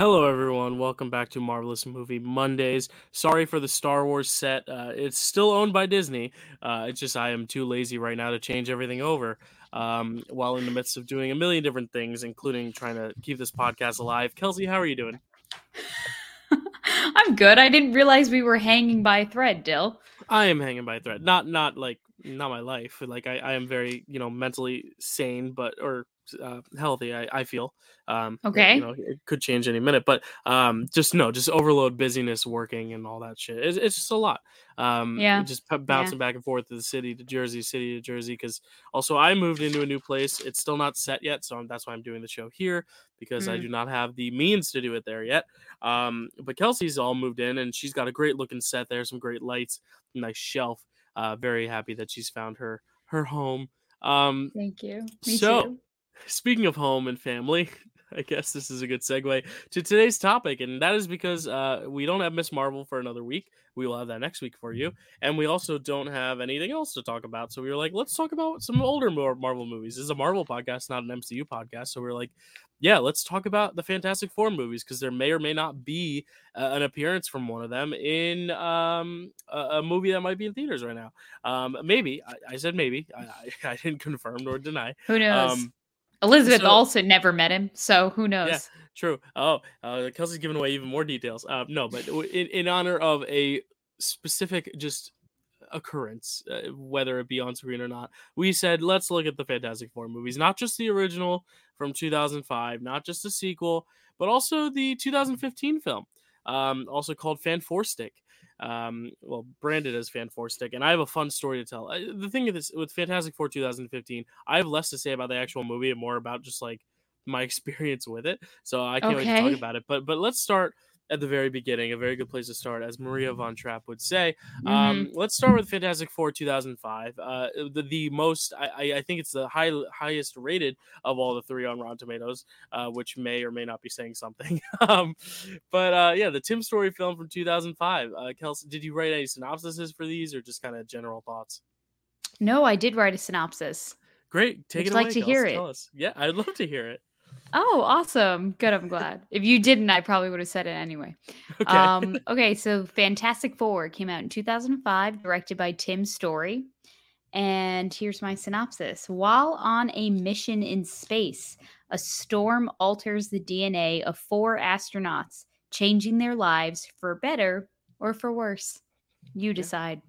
Hello, everyone. Welcome back to Marvelous Movie Mondays. Sorry for the Star Wars set. Uh, it's still owned by Disney. Uh, it's just I am too lazy right now to change everything over um, while in the midst of doing a million different things, including trying to keep this podcast alive. Kelsey, how are you doing? I'm good. I didn't realize we were hanging by a thread, Dill. I am hanging by a thread. Not not like not my life. Like I, I am very you know mentally sane, but or uh, healthy. I, I feel. Um, okay. You know, it could change any minute, but um, just no, just overload, busyness, working, and all that shit. It's, it's just a lot. Um, yeah. Just bouncing yeah. back and forth to the city to Jersey, city to Jersey. Because also I moved into a new place. It's still not set yet, so that's why I'm doing the show here because mm. I do not have the means to do it there yet. Um, but Kelsey's all moved in, and she's got a great looking set there, some great lights, nice shelf. Uh, very happy that she's found her her home. Um, Thank you. Me so, too. Speaking of home and family, I guess this is a good segue to today's topic, and that is because uh, we don't have Miss Marvel for another week. We will have that next week for you, and we also don't have anything else to talk about. So we were like, let's talk about some older Marvel movies. This is a Marvel podcast, not an MCU podcast. So we are like, yeah, let's talk about the Fantastic Four movies because there may or may not be uh, an appearance from one of them in um, a, a, movie that might be in theaters right now. Um, maybe I, I said maybe. I, I, I, didn't confirm nor deny. Who knows? Um, Elizabeth so, also never met him, so who knows? Yeah, true. Oh, uh, Kelsey's giving away even more details. Uh, no, but in, in honor of a specific just occurrence, uh, whether it be on screen or not, we said let's look at the Fantastic Four movies, not just the original from 2005, not just the sequel, but also the 2015 film, um, also called Fan Four Stick um, well, branded as Fan Four Stick. And I have a fun story to tell. the thing is, with Fantastic Four 2015, I have less to say about the actual movie and more about just like my experience with it. So I can't okay. wait to talk about it. But but let's start at the very beginning, a very good place to start, as Maria von Trapp would say. Um, mm-hmm. Um, let's start with Fantastic Four 2005. Uh, the, the most, I, I think it's the high, highest rated of all the three on Rotten Tomatoes, uh, which may or may not be saying something. um, but uh, yeah, the Tim Story film from 2005. Uh, Kelsey, did you write any synopsises for these or just kind of general thoughts? No, I did write a synopsis. Great. Take Would it away. like to Kelsey. hear it. Tell us. Yeah, I'd love to hear it. Oh, awesome. Good. I'm glad. if you didn't, I probably would have said it anyway. Okay. Um, okay. So Fantastic Four came out in 2005, directed by Tim Story. And here's my synopsis. While on a mission in space, a storm alters the DNA of four astronauts, changing their lives for better or for worse. You decide.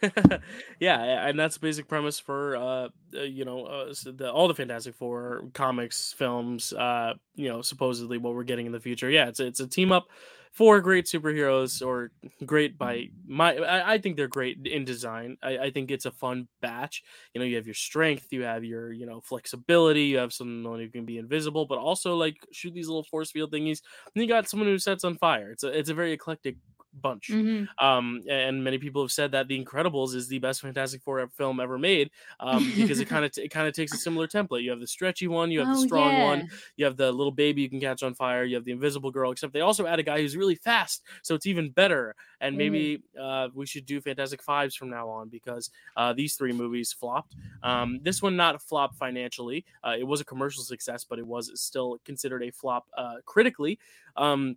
yeah, and that's the basic premise for uh, uh you know uh, the, all the Fantastic Four comics, films. Uh, you know, supposedly what we're getting in the future. Yeah, it's it's a team up for great superheroes or great by my. I, I think they're great in design. I, I, think it's a fun batch. You know, you have your strength, you have your you know flexibility, you have someone who can be invisible, but also like shoot these little force field thingies. And you got someone who sets on fire. It's a it's a very eclectic bunch. Mm-hmm. Um, and many people have said that The Incredibles is the best Fantastic Four film ever made um, because it kind of t- it kind of takes a similar template. You have the stretchy one, you have oh, the strong yeah. one, you have the little baby you can catch on fire, you have the Invisible Girl. Except they also add a guy who's really fast, so it's even better. And maybe uh, we should do Fantastic Fives from now on because uh, these three movies flopped. Um, this one not a flop financially. Uh, it was a commercial success, but it was still considered a flop uh, critically. Um,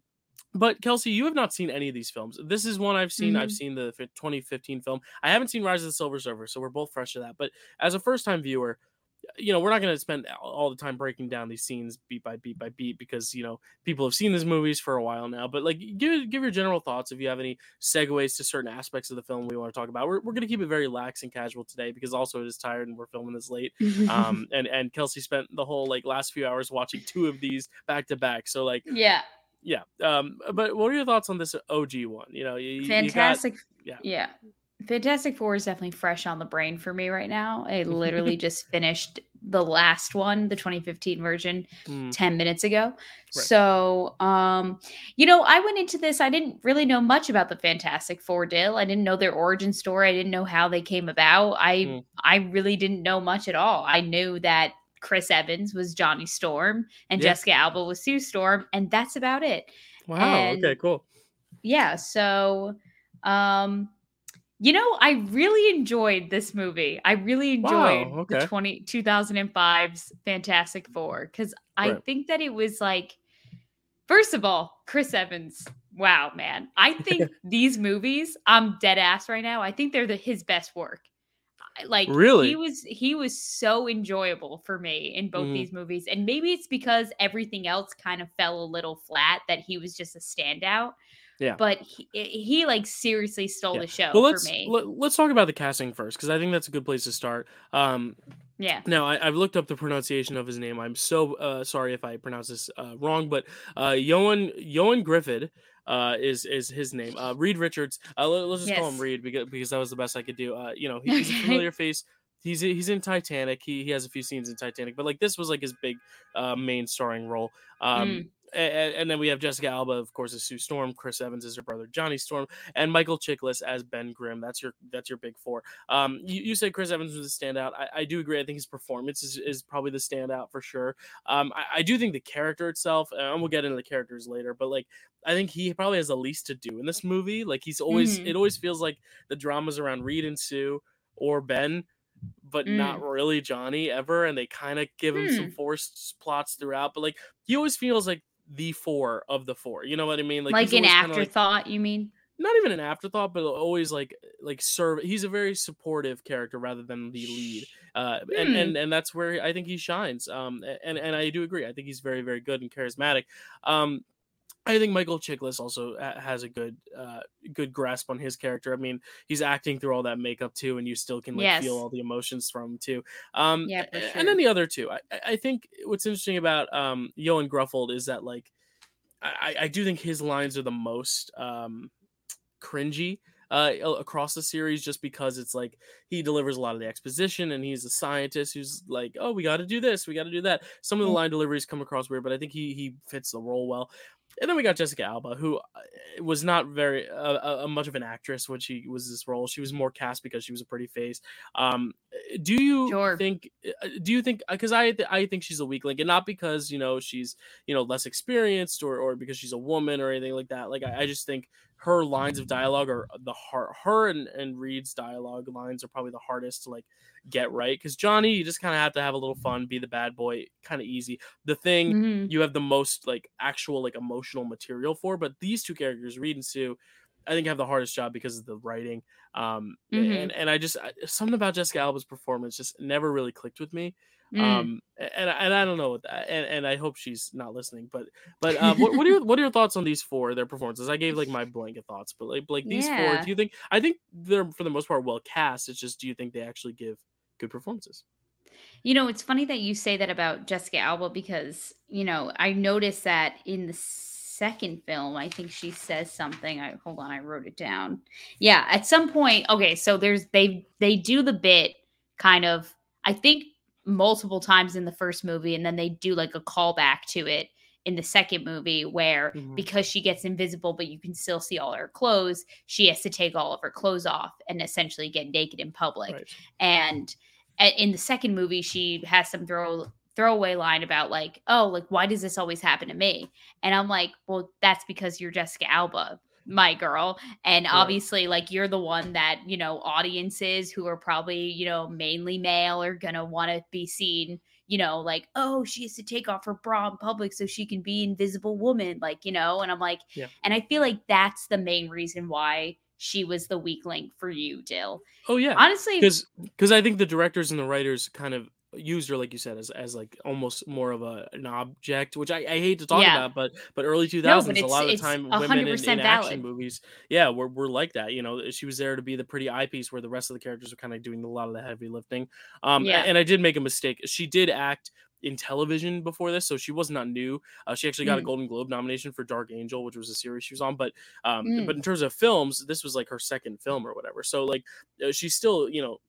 but Kelsey, you have not seen any of these films. This is one I've seen. Mm-hmm. I've seen the 2015 film. I haven't seen Rise of the Silver Surfer, so we're both fresh to that. But as a first time viewer, you know, we're not going to spend all the time breaking down these scenes beat by beat by beat because you know people have seen these movies for a while now. But like, give give your general thoughts if you have any segues to certain aspects of the film we want to talk about. We're, we're going to keep it very lax and casual today because also it is tired and we're filming this late. um, and and Kelsey spent the whole like last few hours watching two of these back to back. So like, yeah, yeah. Um, but what are your thoughts on this OG one? You know, you, fantastic. You got, yeah. yeah. Fantastic Four is definitely fresh on the brain for me right now. I literally just finished the last one, the 2015 version, mm. 10 minutes ago. Right. So, um, you know, I went into this, I didn't really know much about the Fantastic Four deal. I didn't know their origin story. I didn't know how they came about. I mm. I really didn't know much at all. I knew that Chris Evans was Johnny Storm and yeah. Jessica Alba was Sue Storm, and that's about it. Wow. And okay, cool. Yeah. So um you know, I really enjoyed this movie. I really enjoyed wow, okay. the 20, 2005's Fantastic Four because I think that it was like First of all, Chris Evans. Wow, man. I think these movies, I'm dead ass right now. I think they're the, his best work. Like really, he was he was so enjoyable for me in both mm-hmm. these movies, and maybe it's because everything else kind of fell a little flat that he was just a standout. Yeah. But he, he like seriously stole yeah. the show well, let's, for me. Let, us talk about the casting first because I think that's a good place to start. Um, yeah. Now I, have looked up the pronunciation of his name. I'm so uh, sorry if I pronounce this uh, wrong, but uh, Ioan Ioan Gruffudd uh, is is his name. Uh, Reed Richards. Uh, let, us just yes. call him Reed because because that was the best I could do. Uh, you know, he's a familiar face. He's he's in Titanic. He he has a few scenes in Titanic, but like this was like his big uh, main starring role. Um, mm and, and, then we have Jessica Alba, of course, as Sue Storm. Chris Evans is her brother Johnny Storm, and Michael Chiklis as Ben Grimm. That's your that's your big four. Um, you, you said Chris Evans was a standout. I, I do agree. I think his performance is, is probably the standout for sure. Um, I, I do think the character itself, and we'll get into the characters later, but like I think he probably has the least to do in this movie. Like he's always mm-hmm. it always feels like the dramas around Reed and Sue or Ben but mm. not really Johnny ever. And they kind of give him some hmm. forced plots throughout. But like he always feels like the four of the four. You know what I mean? Like, like an afterthought, like, you mean? Not even an afterthought, but always like like serve. He's a very supportive character rather than the lead, uh, and hmm. and and that's where I think he shines. Um, and and I do agree. I think he's very very good and charismatic. Um, I think Michael Chiklis also has a good uh, good grasp on his character. I mean, he's acting through all that makeup too, and you still can like yes. feel all the emotions from him too. Um, yeah, sure. and then the other two. I, I think what's interesting about um, Ioan Gruffudd is that like I, I do think his lines are the most um, cringy uh, across the series just because it's like he delivers a lot of the exposition and he's a scientist who's like, oh, we got to do this, we got to do that. Some of the mm. line deliveries come across weird, but I think he he fits the role well. And then we got Jessica Alba, who uh, was not very uh, uh, much of an actress when she was this role. She was more cast because she was a pretty face. Um, do you sure. think? Uh, do you think? Because I I think she's a weak link, and not because you know she's you know less experienced or or because she's a woman or anything like that. Like I, I just think her lines of dialogue are the hard her and, and Reed's dialogue lines are probably the hardest to like get right because Johnny you just kind of have to have a little fun be the bad boy kind of easy the thing mm-hmm. you have the most like actual like emotional material for but these two characters Reed and Sue I think have the hardest job because of the writing um mm-hmm. and and I just something about Jessica Alba's performance just never really clicked with me Mm. Um, and and I don't know what that, and, and I hope she's not listening. But but uh, what, what are your what are your thoughts on these four their performances? I gave like my blanket thoughts, but like like these yeah. four, do you think? I think they're for the most part well cast. It's just do you think they actually give good performances? You know, it's funny that you say that about Jessica Alba because you know I noticed that in the second film, I think she says something. I hold on, I wrote it down. Yeah, at some point, okay, so there's they they do the bit kind of. I think multiple times in the first movie and then they do like a callback to it in the second movie where mm-hmm. because she gets invisible but you can still see all her clothes she has to take all of her clothes off and essentially get naked in public right. and in the second movie she has some throw throwaway line about like oh like why does this always happen to me and i'm like well that's because you're jessica alba my girl and obviously like you're the one that you know audiences who are probably you know mainly male are gonna want to be seen you know like oh she has to take off her bra in public so she can be invisible woman like you know and i'm like yeah. and i feel like that's the main reason why she was the weak link for you dill. Oh yeah. Honestly because because i think the directors and the writers kind of used her like you said as, as like almost more of a an object which i, I hate to talk yeah. about but but early 2000s no, a lot of the time women in, in action movies yeah we're, we're like that you know she was there to be the pretty eyepiece where the rest of the characters were kind of doing a lot of the heavy lifting um yeah. and i did make a mistake she did act in television before this, so she was not new. Uh, she actually got mm. a Golden Globe nomination for Dark Angel, which was a series she was on. But um, mm. but in terms of films, this was like her second film or whatever. So like uh, she's still you know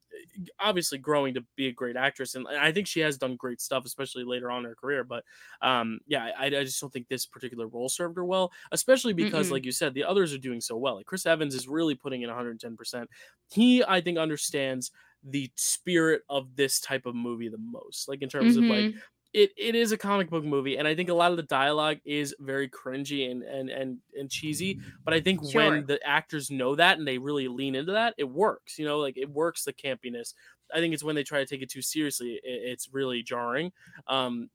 obviously growing to be a great actress, and I think she has done great stuff, especially later on in her career. But um, yeah, I, I just don't think this particular role served her well, especially because, Mm-mm. like you said, the others are doing so well. Like Chris Evans is really putting in 110. percent He, I think, understands the spirit of this type of movie the most like in terms mm-hmm. of like mm-hmm it, it is a comic book movie and i think a lot of the dialogue is very cringy and and and, and cheesy but i think sure. when the actors know that and they really lean into that it works you know like it works the campiness i think it's when they try to take it too seriously it, it's really jarring um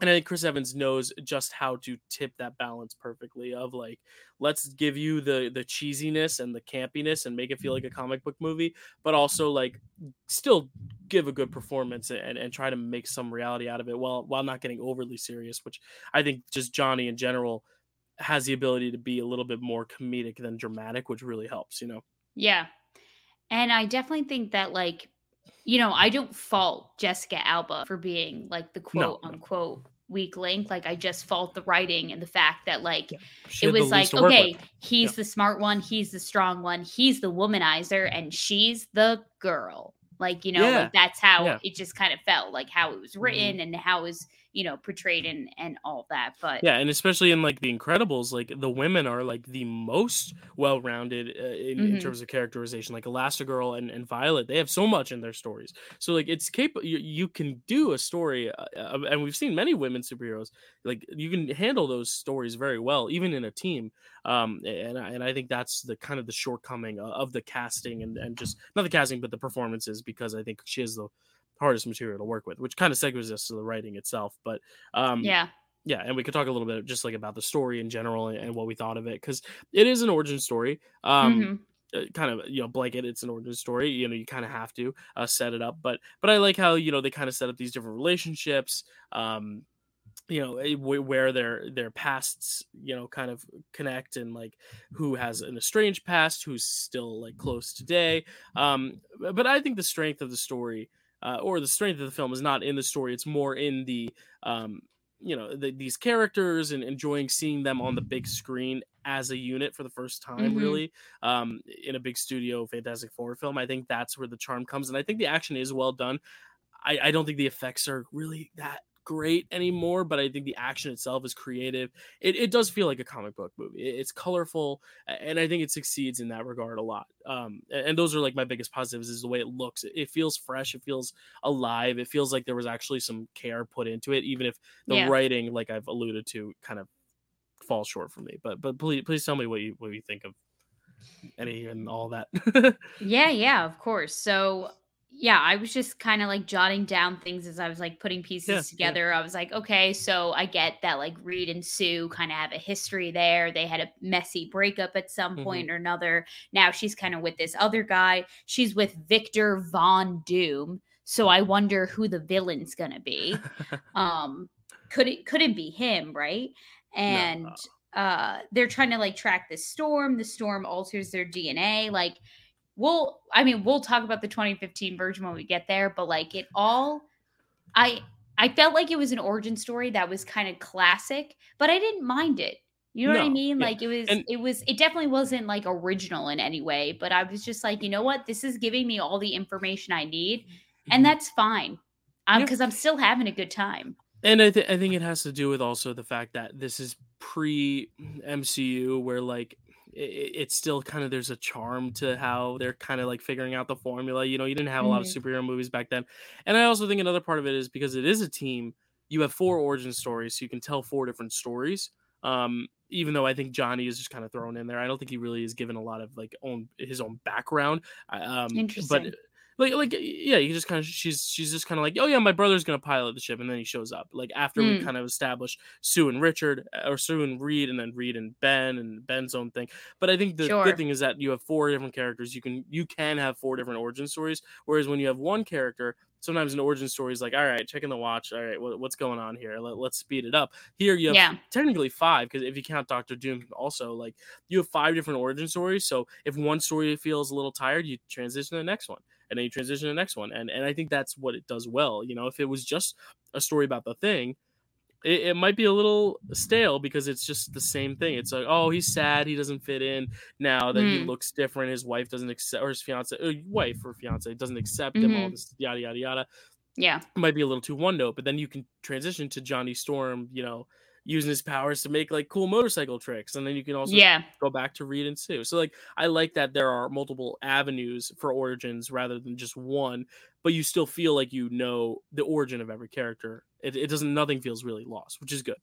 and I think Chris Evans knows just how to tip that balance perfectly of like let's give you the the cheesiness and the campiness and make it feel like a mm-hmm. comic book movie but also like still give a good performance and, and try to make some reality out of it while while not getting overly serious which I think just Johnny in general has the ability to be a little bit more comedic than dramatic which really helps you know? Yeah. And I definitely think that like you know, I don't fault Jessica Alba for being like the quote no, unquote no. weak link. Like I just fault the writing and the fact that like yeah. it was like, okay, he's yeah. the smart one, he's the strong one, he's the womanizer, and she's the girl. Like, you know, yeah. like that's how it just kind of felt, like how it was written mm-hmm. and how it was you know portrayed and and all that but yeah and especially in like the incredibles like the women are like the most well-rounded uh, in, mm-hmm. in, terms of characterization like elastigirl and, and violet they have so much in their stories so like it's capable you, you can do a story uh, uh, and we've seen many women superheroes like you can handle those stories very well even in a team um and, and i think that's the kind of the shortcoming of the casting and, and just not the casting but the performances because i think she is the hardest material to work with, which kind of segues us to the writing itself. But um, yeah, yeah, and we could talk a little bit just like about the story in general and, and what we thought of it because it is an origin story. Um, mm-hmm. Uh, kind of you know blanket it's an origin story you know you kind of have to uh, set it up but but i like how you know they kind of set up these different relationships um you know eh, where their their pasts you know kind of connect and like who has an estranged past who's still like close today um but i think the strength of the story uh, or the strength of the film is not in the story it's more in the um, you know the, these characters and enjoying seeing them on the big screen as a unit for the first time mm-hmm. really um, in a big studio fantastic four film. I think that's where the charm comes and i think the action is well done. I, I don't think the effects are really that great anymore, but I think the action itself is creative. It, it does feel like a comic book movie. it's colorful, and I think it succeeds in that regard a lot. Um, and, those are like my biggest positives is the way it looks. It, feels fresh. It feels alive. It feels like there was actually some care put into it, even if the yeah. writing, like I've alluded to, kind of falls short for me. But but please please tell me what you what you think of any and all that. yeah, yeah, of course. So yeah, I was just kind of like jotting down things as I was like putting pieces yeah, together. Yeah. I was like, okay, so I get that like Reed and Sue kind of have a history there. They had a messy breakup at some mm-hmm. point or another. Now she's kind of with this other guy. She's with Victor Von Doom. So I wonder who the villain's gonna be. um, could it could it be him, right? And no. uh they're trying to like track the storm. The storm alters their DNA. Like we'll I mean we'll talk about the 2015 version when we get there, but like it all I I felt like it was an origin story that was kind of classic, but I didn't mind it. You know no, what I mean? Yeah. Like it was and, it was it definitely wasn't like original in any way, but I was just like, you know what? This is giving me all the information I need, and mm-hmm. that's fine. Um, because yeah. I'm still having a good time. And I, th- I think it has to do with also the fact that this is pre MCU, where like it, it's still kind of there's a charm to how they're kind of like figuring out the formula. You know, you didn't have a lot of mm-hmm. superhero movies back then, and I also think another part of it is because it is a team. You have four origin stories, so you can tell four different stories. Um, even though I think Johnny is just kind of thrown in there, I don't think he really is given a lot of like own his own background. Um, Interesting. But like like yeah you just kind of she's she's just kind of like oh yeah my brother's gonna pilot the ship and then he shows up like after mm. we kind of establish sue and richard uh, or sue and reed and then reed and ben and ben's own thing but i think the sure. good thing is that you have four different characters you can you can have four different origin stories whereas when you have one character sometimes an origin story is like all right checking the watch all right what, what's going on here Let, us speed it up here you have yeah. technically five because if you count dr doom also like you have five different origin stories so if one story feels a little tired you transition to the next one and then you transition to the next one. And and I think that's what it does well. You know, if it was just a story about the thing, it, it, might be a little stale because it's just the same thing. It's like, oh, he's sad, he doesn't fit in now that mm. he looks different. His wife doesn't accept, or his fiance, or uh, wife or fiance doesn't accept mm-hmm. him. All mm-hmm. this yada yada yada. Yeah, it might be a little too one note, but then you can transition to Johnny Storm. You know, using his powers to make like cool motorcycle tricks and then you can also yeah. go back to reed and sue. So like i like that there are multiple avenues for origins rather than just one but you still feel like you know the origin of every character. It, it doesn't nothing feels really lost which is good.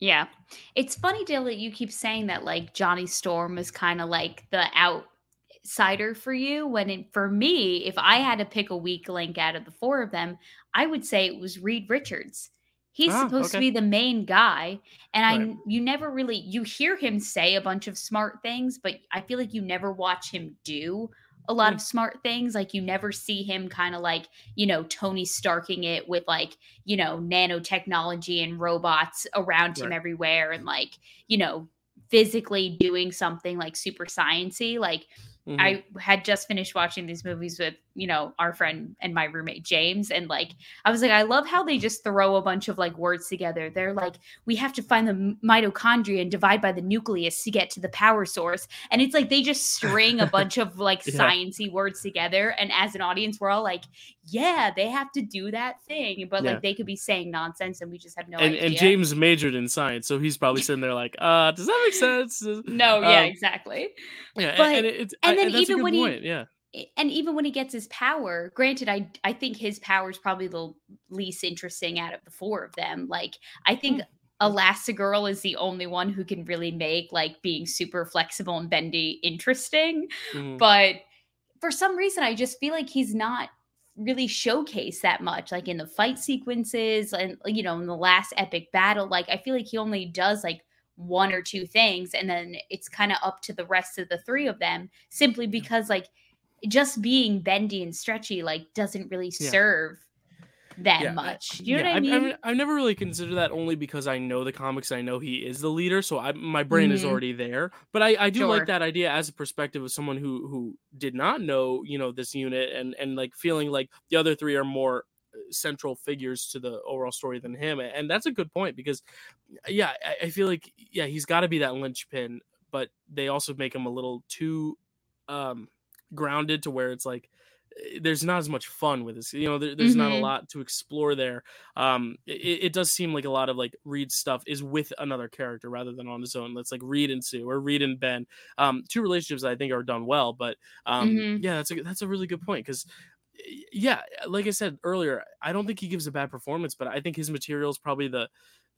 Yeah. It's funny Dale, that you keep saying that like johnny storm is kind of like the outsider for you when it, for me if i had to pick a weak link out of the four of them i would say it was reed richards He's ah, supposed okay. to be the main guy, and right. I you never really you hear him say a bunch of smart things, but I feel like you never watch him do a lot mm. of smart things. Like you never see him kind of like, you know, Tony Starking it with like, you know, nanotechnology and robots around him everywhere and like, you know, physically doing something like super sciency. Like Mm-hmm. I had just finished watching these movies with, you know, our friend and my roommate James. And like, I was like, I love how they just throw a bunch of like words together. They're like, we have to find the mitochondria and divide by the nucleus to get to the power source. And it's like they just string a bunch of like yeah. sciency words together. And as an audience, we're all like, yeah, they have to do that thing. But yeah. like they could be saying nonsense and we just have no and, idea. And James majored in science. So he's probably sitting there like, uh, does that make sense? no, yeah, um, exactly. Yeah. But, and, it's, and then even when point. he yeah and even when he gets his power granted i i think his power is probably the least interesting out of the four of them like i think mm. elastigirl is the only one who can really make like being super flexible and bendy interesting mm. but for some reason i just feel like he's not really showcased that much like in the fight sequences and you know in the last epic battle like i feel like he only does like one or two things and then it's kind of up to the rest of the three of them simply because like just being bendy and stretchy like doesn't really yeah. serve that yeah, much. you know yeah, what I mean? I've, I've, never really considered that only because I know the comics. I know he is the leader, so I, my brain mm-hmm. is already there. But I, I do sure. like that idea as a perspective of someone who who did not know, you know, this unit and and like feeling like the other three are more central figures to the overall story than him. And that's a good point because, yeah, I, feel like yeah he's got to be that linchpin, but they also make him a little too um, grounded to where it's like there's not as much fun with this you know there, there's mm-hmm. not a mm-hmm. lot to explore there um it, it, does seem like a lot of like reed stuff is with another character rather than on his own let's like reed and sue or reed and ben um two relationships i think are done well but um mm-hmm. yeah that's a that's a really good point because yeah, like I said earlier, I don't think he gives a bad performance, but I think his material is probably the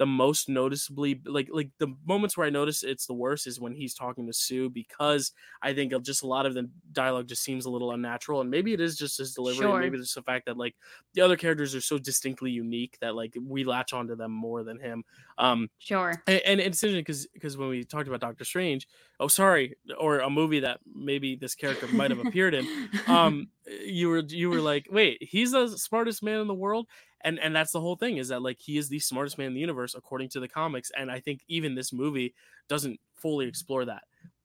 the most noticeably like like the moments where I notice it's the worst is when he's talking to Sue because I think just a lot of the dialogue just seems a little unnatural and maybe it is just his delivery sure. maybe it's the fact that like the other characters are so distinctly unique that like we latch onto them more than him. Um sure. And, and it's interesting because because when we talked about Doctor Strange, oh sorry, or a movie that maybe this character might have appeared in, um you were you were like, wait, he's the smartest man in the world and and that's the whole thing is that like he is the smartest man in the universe according to the comics and i think even this movie doesn't fully explore that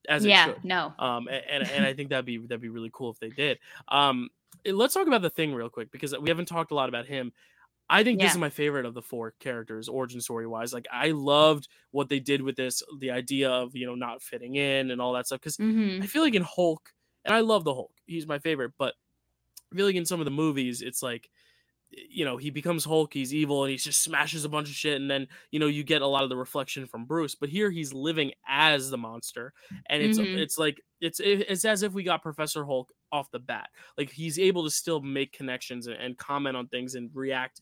as yeah, no um and, and i think that'd be that'd be really cool if they did um eh, let's talk about the thing real quick because we haven't talked a lot about him I think yeah. this is my favorite of the four characters, origin story wise. Like I loved what they did with this, the idea of you know not fitting in and all that stuff. Because mm-hmm. I feel like in Hulk, and I love the Hulk, he's my favorite. But I feel like in some of the movies, it's like you know he becomes hulk he's evil and he just smashes a bunch of shit and then you know you get a lot of the reflection from bruce but here he's living as the monster and it's mm-hmm. it's like it's it's as if we got professor hulk off the bat like he's able to still make connections and, and comment on things and react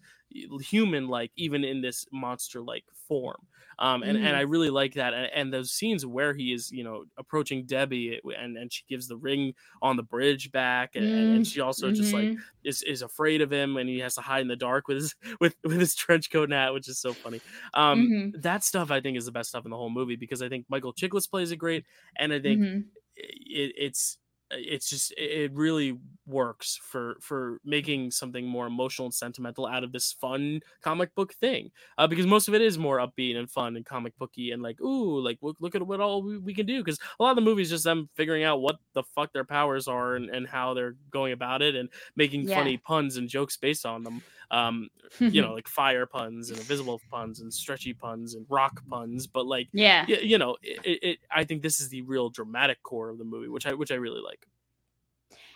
human like even in this monster like form um, and, mm. and mm-hmm. I really like that. And, and, those scenes where he is, you know, approaching Debbie and, and she gives the ring on the bridge back. And, mm. and she also mm-hmm. just like mm-hmm. is, is afraid of him and he has to hide in the dark with his, with, with his trench coat and hat, which is so funny. Um, mm-hmm. That stuff I think is the best stuff in the whole movie because I think Michael Chiklis plays it great. And I think mm-hmm. It, it's, it's just it really works for for making something more emotional and sentimental out of this fun comic book thing uh, because most of it is more upbeat and fun and comic booky and like ooh like look, look at what all we, we can do because a lot of the movies just them figuring out what the fuck their powers are and, and how they're going about it and making yeah. funny puns and jokes based on them um you know like fire puns and invisible puns and stretchy puns and rock puns but like yeah you, you know it, it, i think this is the real dramatic core of the movie which i which i really like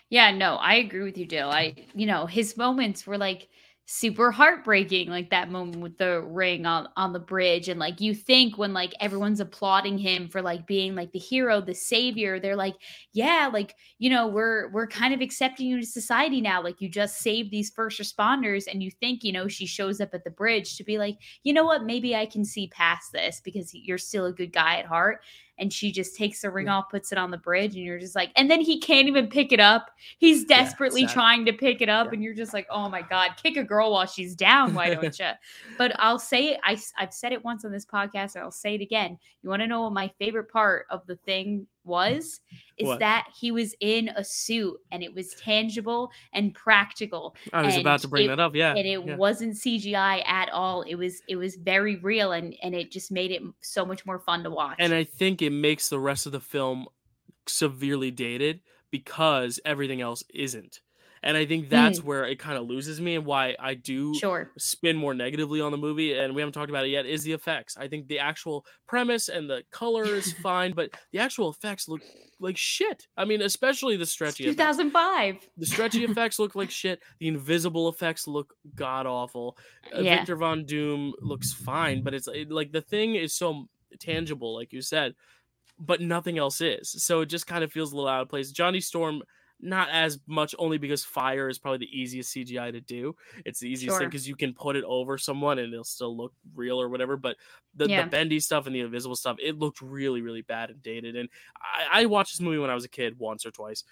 yeah no i agree with you dill i you know his moments were like super heartbreaking like that moment with the ring on on the bridge. And like you think when like everyone's applauding him for like being like the hero the savior they're like yeah like you know we're we're kind of accepting you to society now. Like you just saved these first responders. And you think you know she shows up at the bridge to be like you know what? Maybe i can see past this because you're still a good guy at heart and she just takes the ring off, puts it on the bridge, and you're just like, and then he can't even pick it up. He's desperately yeah, trying to pick it up, yeah. and you're just like, oh my god, kick a girl while she's down, why don't you? but I'll say I I've said it once on this podcast, and I'll say it again. You want to know what my favorite part of the thing was is what? that he was in a suit and it was tangible and practical. I was about to bring it, that up, yeah. And it yeah. wasn't CGI at all. It was it was very real and and it just made it so much more fun to watch. And I think it makes the rest of the film severely dated because everything else isn't. And I think that's mm. where it kind of loses me and why I do sure. spin more negatively on the movie. And we haven't talked about it yet, is the effects. I think the actual premise and the color is fine, but the actual effects look like shit. I mean, especially the stretchy 2005. Effects. The stretchy effects look like shit. The invisible effects look god awful. Uh, yeah. Victor Von Doom looks fine, but it's it, like the thing is so tangible, like you said, but nothing else is. So it just kind of feels a little out of place. Johnny Storm not as much only because fire is probably the easiest CGI to do. It's the easiest sure. thing because you can put it over someone and it'll still look real or whatever. But the, yeah. the bendy stuff and the invisible stuff, it looked really, really bad and dated. And I, I watched this movie when I was a kid once or twice.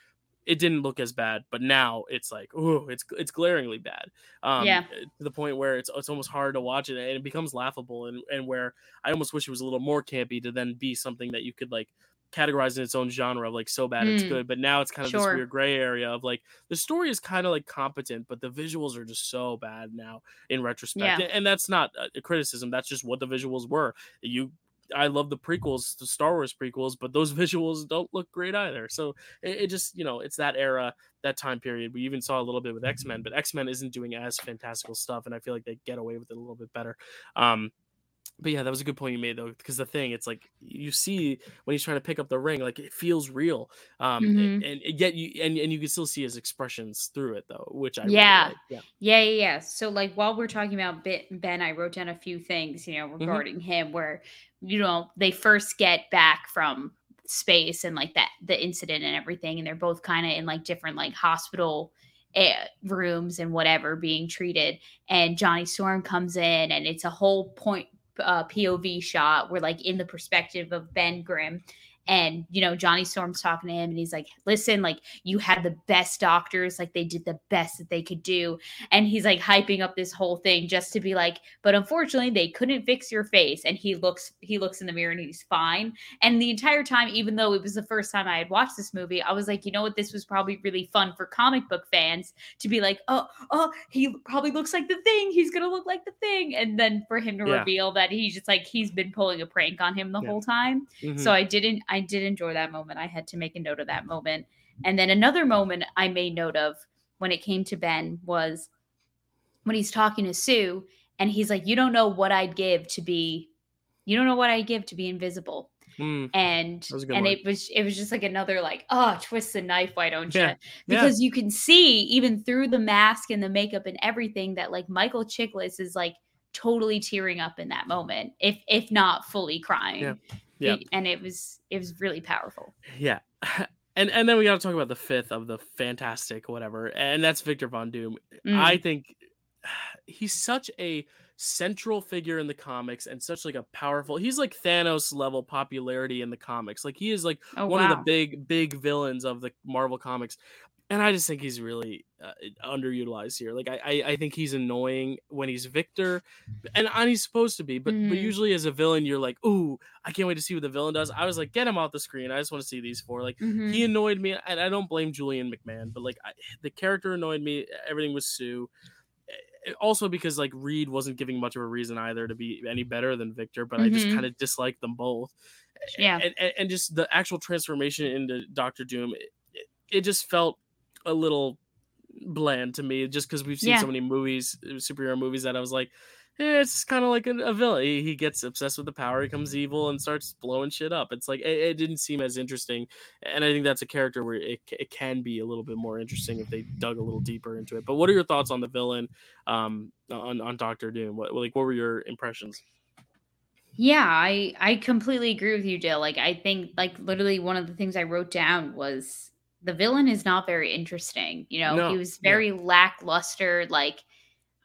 It didn't look as bad, but now it's like, oh, it's it's glaringly bad. Um, yeah. To the point where it's it's almost hard to watch it and it becomes laughable and and where I almost wish it was a little more campy to then be something that you could like categorized in its own genre of like so bad mm. it's good but now it's kind of sure. this weird gray area of like the story is kind of like competent but the visuals are just so bad now in retrospect yeah. and that's not a criticism that's just what the visuals were you I love the prequels, the Star Wars prequels, but those visuals don't look great either. So it, it, just, you know, it's that era, that time period. We even saw a little bit with X Men, but X Men isn't doing as fantastical stuff, and I feel like they get away with it a little bit better. Um, but yeah, that was a good point you made though, because the thing, it's like you see when he's trying to pick up the ring, like it feels real, um, mm-hmm. and, and, yet you and, and you can still see his expressions through it though, which I yeah. Really yeah, yeah, yeah, yeah. So like while we're talking about Ben, I wrote down a few things, you know, mm-hmm. regarding mm-hmm. him, where you know they first get back from space and like that the incident and everything, and they're both kind of in like different like hospital eh, rooms and whatever being treated and johnny storm comes in and it's a whole point uh, POV shot. We're like in the perspective of Ben Grimm and you know johnny storm's talking to him and he's like listen like you had the best doctors like they did the best that they could do. And he's like hyping up this whole thing just to be like but unfortunately they couldn't fix your face. And he looks he looks in the mirror and he's fine. And the entire time even though it was the first time i had watched this movie i was like you know what? This was probably really fun for comic book fans to be like oh oh he probably looks like the thing. He's gonna look like the thing. And then for him to yeah. reveal that he's just like he's been pulling a prank on him the yeah. whole time. Mm-hmm. so i didn't I did enjoy that moment. I had to make a note of that moment. And then another moment I made note of when it came to Ben was when he's talking to Sue and he's like, You don't know what I'd give to be, you don't know what I'd give to be invisible. Mm, and and one. it was it was just like another like oh twist the knife why don't you because yeah. you can see even through the mask and the makeup and everything that like Michael Chiklis is like totally tearing up in that moment if if not fully crying yeah yeah. And it was it was really powerful. Yeah. And and then we got to talk about the fifth of the fantastic whatever and that's victor von doom. Mm. i think he's such a central figure in the comics and such like a powerful he's like thanos level popularity in the comics. Like he is like oh, one wow. of the big big villains of the marvel comics and I just think he's really uh, underutilized here. Like I, I, I, think he's annoying when he's Victor, and, and he's supposed to be. But mm. but usually as a villain, you're like, ooh, I can't wait to see what the villain does. I was like, get him off the screen. I just want to see these four. Like mm-hmm. he annoyed me, and I don't blame Julian McMahon, but like I, the character annoyed me. Everything was Sue. Also because like Reed wasn't giving much of a reason either to be any better than Victor, but mm-hmm. I just mm-hmm. kind of disliked them both. Yeah, and, and, and just the actual transformation into Doctor Doom, it, it just felt a little bland to me just because we've seen yeah. so many movies superhero movies that i was like eh, it's kind of like a, a villain. He, he, gets obsessed with the power he becomes evil and starts blowing shit up. It's like it, it, didn't seem as interesting and i think that's a character where it, it can be a little bit more interesting if they dug a little deeper into it. But what are your thoughts on the villain um on, on dr doom? What like what were your impressions? Yeah, I I completely agree with you, Jill. Like I think like literally one of the things I wrote down was the villain is not very interesting. You know, no, he was very no. lackluster. Like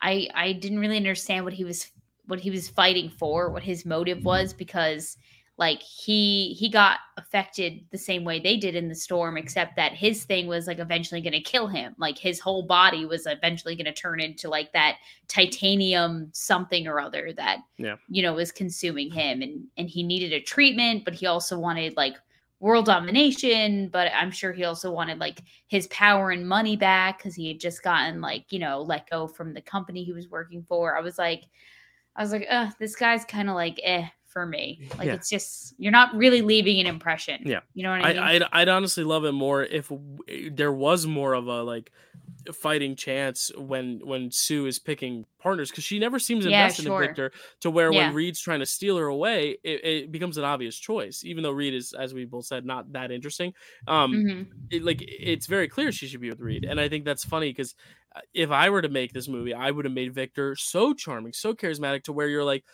I I didn't really understand what he was what he was fighting for, what his motive mm-hmm. was, because like he he got affected the same way they did in the storm except that his thing was like eventually going to kill him like his whole body was eventually going to turn into like that titanium something or other that yeah you know was consuming him and and he needed a treatment but he also wanted like world domination but i'm sure he also wanted like his power and money back because he had just gotten like you know let go from the company he was working for i was like i was like uh this guy's kind of like eh for me. Like yeah. it's just you're not really leaving an impression. Yeah, you know what I mean. I, I'd, I'd honestly love it more if there was more of a like fighting chance when when Sue is picking partners because she never seems invested yeah, sure. in Victor to where yeah. when Reed's trying to steal her away, it, it, becomes an obvious choice. Even though Reed is, as we both said, not that interesting. Um, mm-hmm. it, like it's very clear she should be with Reed, and I think that's funny because uh, if I were to make this movie, I would have made Victor so charming, so charismatic to where you're like,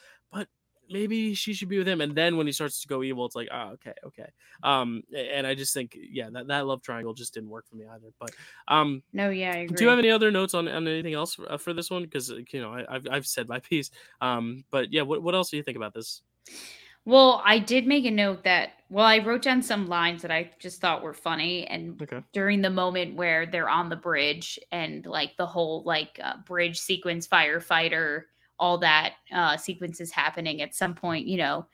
maybe she should be with him. And then when he starts to go evil, it's like, oh, okay, okay. Um, and I just think, yeah, that, that love triangle just didn't work for me either. But um, no, yeah, Do you have any other notes on, on anything else for, uh, for this one? Because you know, I, have I've said my piece. Um, but yeah, what what else do you think about this? Well, I did make a note that well, I wrote down some lines that I just thought were funny, and okay. during the moment where they're on the bridge and like the whole like uh, bridge sequence, firefighter all that uh, sequence is happening at some point, you know,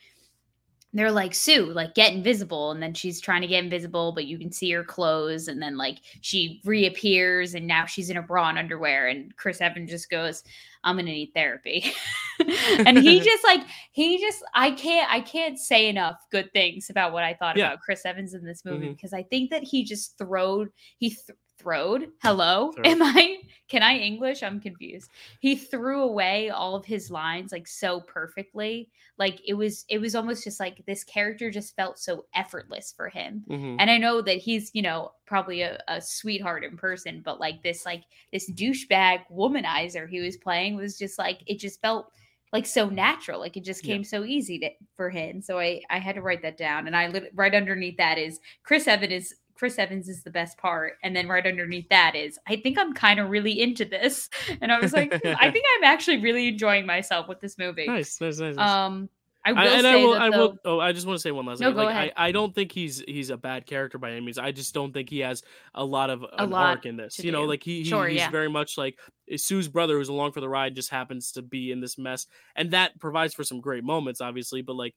they're like Sue, like get invisible, and then she's trying to get invisible, but you can see her clothes, and then like she reappears, and now she's in a bra and underwear, and Chris Evans just goes, "I'm gonna need therapy," and he just like he just I can't I can't say enough good things about what I thought yeah. about Chris Evans in this movie mm-hmm. because I think that he just throwed he th- throwed. Hello, Throw. am I? Can I English? I'm confused. He threw away all of his lines like so perfectly. Like it was, it was almost just like this character just felt so effortless for him. Mm-hmm. And I know that he's, you know, probably a, a sweetheart in person, but like this, like this douchebag womanizer he was playing was just like it just felt like so natural like it just came yeah. so easy to, for him so i i had to write that down and i right underneath that is chris evans is Chris Evans is the best part. And then right underneath that is, I think I'm kind of really into this. And I was like, hmm, I think I'm actually really enjoying myself with this movie. Nice, nice, nice. Um, I will I, and say I will, I will. Oh, I just want to say one last no, thing. Go like, ahead. I, I don't think he's he's a bad character by any means. I just don't think he has a lot of a lot arc in this. You know, like he, sure, he's yeah. very much like Sue's brother who's along for the ride just happens to be in this mess, and that provides for some great moments, obviously. But like,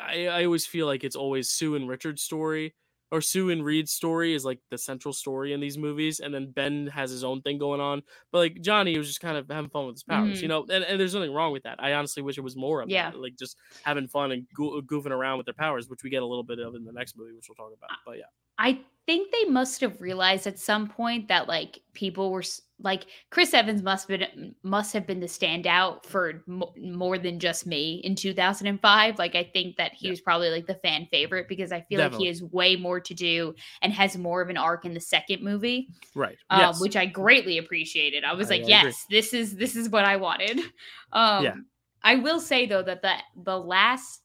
I, I always feel like it's always Sue and Richard's story or Sue and Reed's story is like the central story in these movies, and then Ben has his own thing going on. But like Johnny was just kind of having fun with his powers, mm-hmm. you know. And, and there's nothing wrong with that. I honestly wish it was more of yeah. that, like just having fun and go- goofing around with their powers, which we get a little bit of in the next movie, which we'll talk about. But yeah, I think they must have realized at some point that like people were like Chris Evans must have been must have been the standout for more than just me in 2005. Like I think that he yeah. was probably like the fan favorite because I feel Definitely. like he has way more to do and has more of an arc in the second movie, right? Um, yes. which I greatly appreciated. I was I, like, I yes, agree. this is this is what I wanted. Um, yeah. I will say though that the the last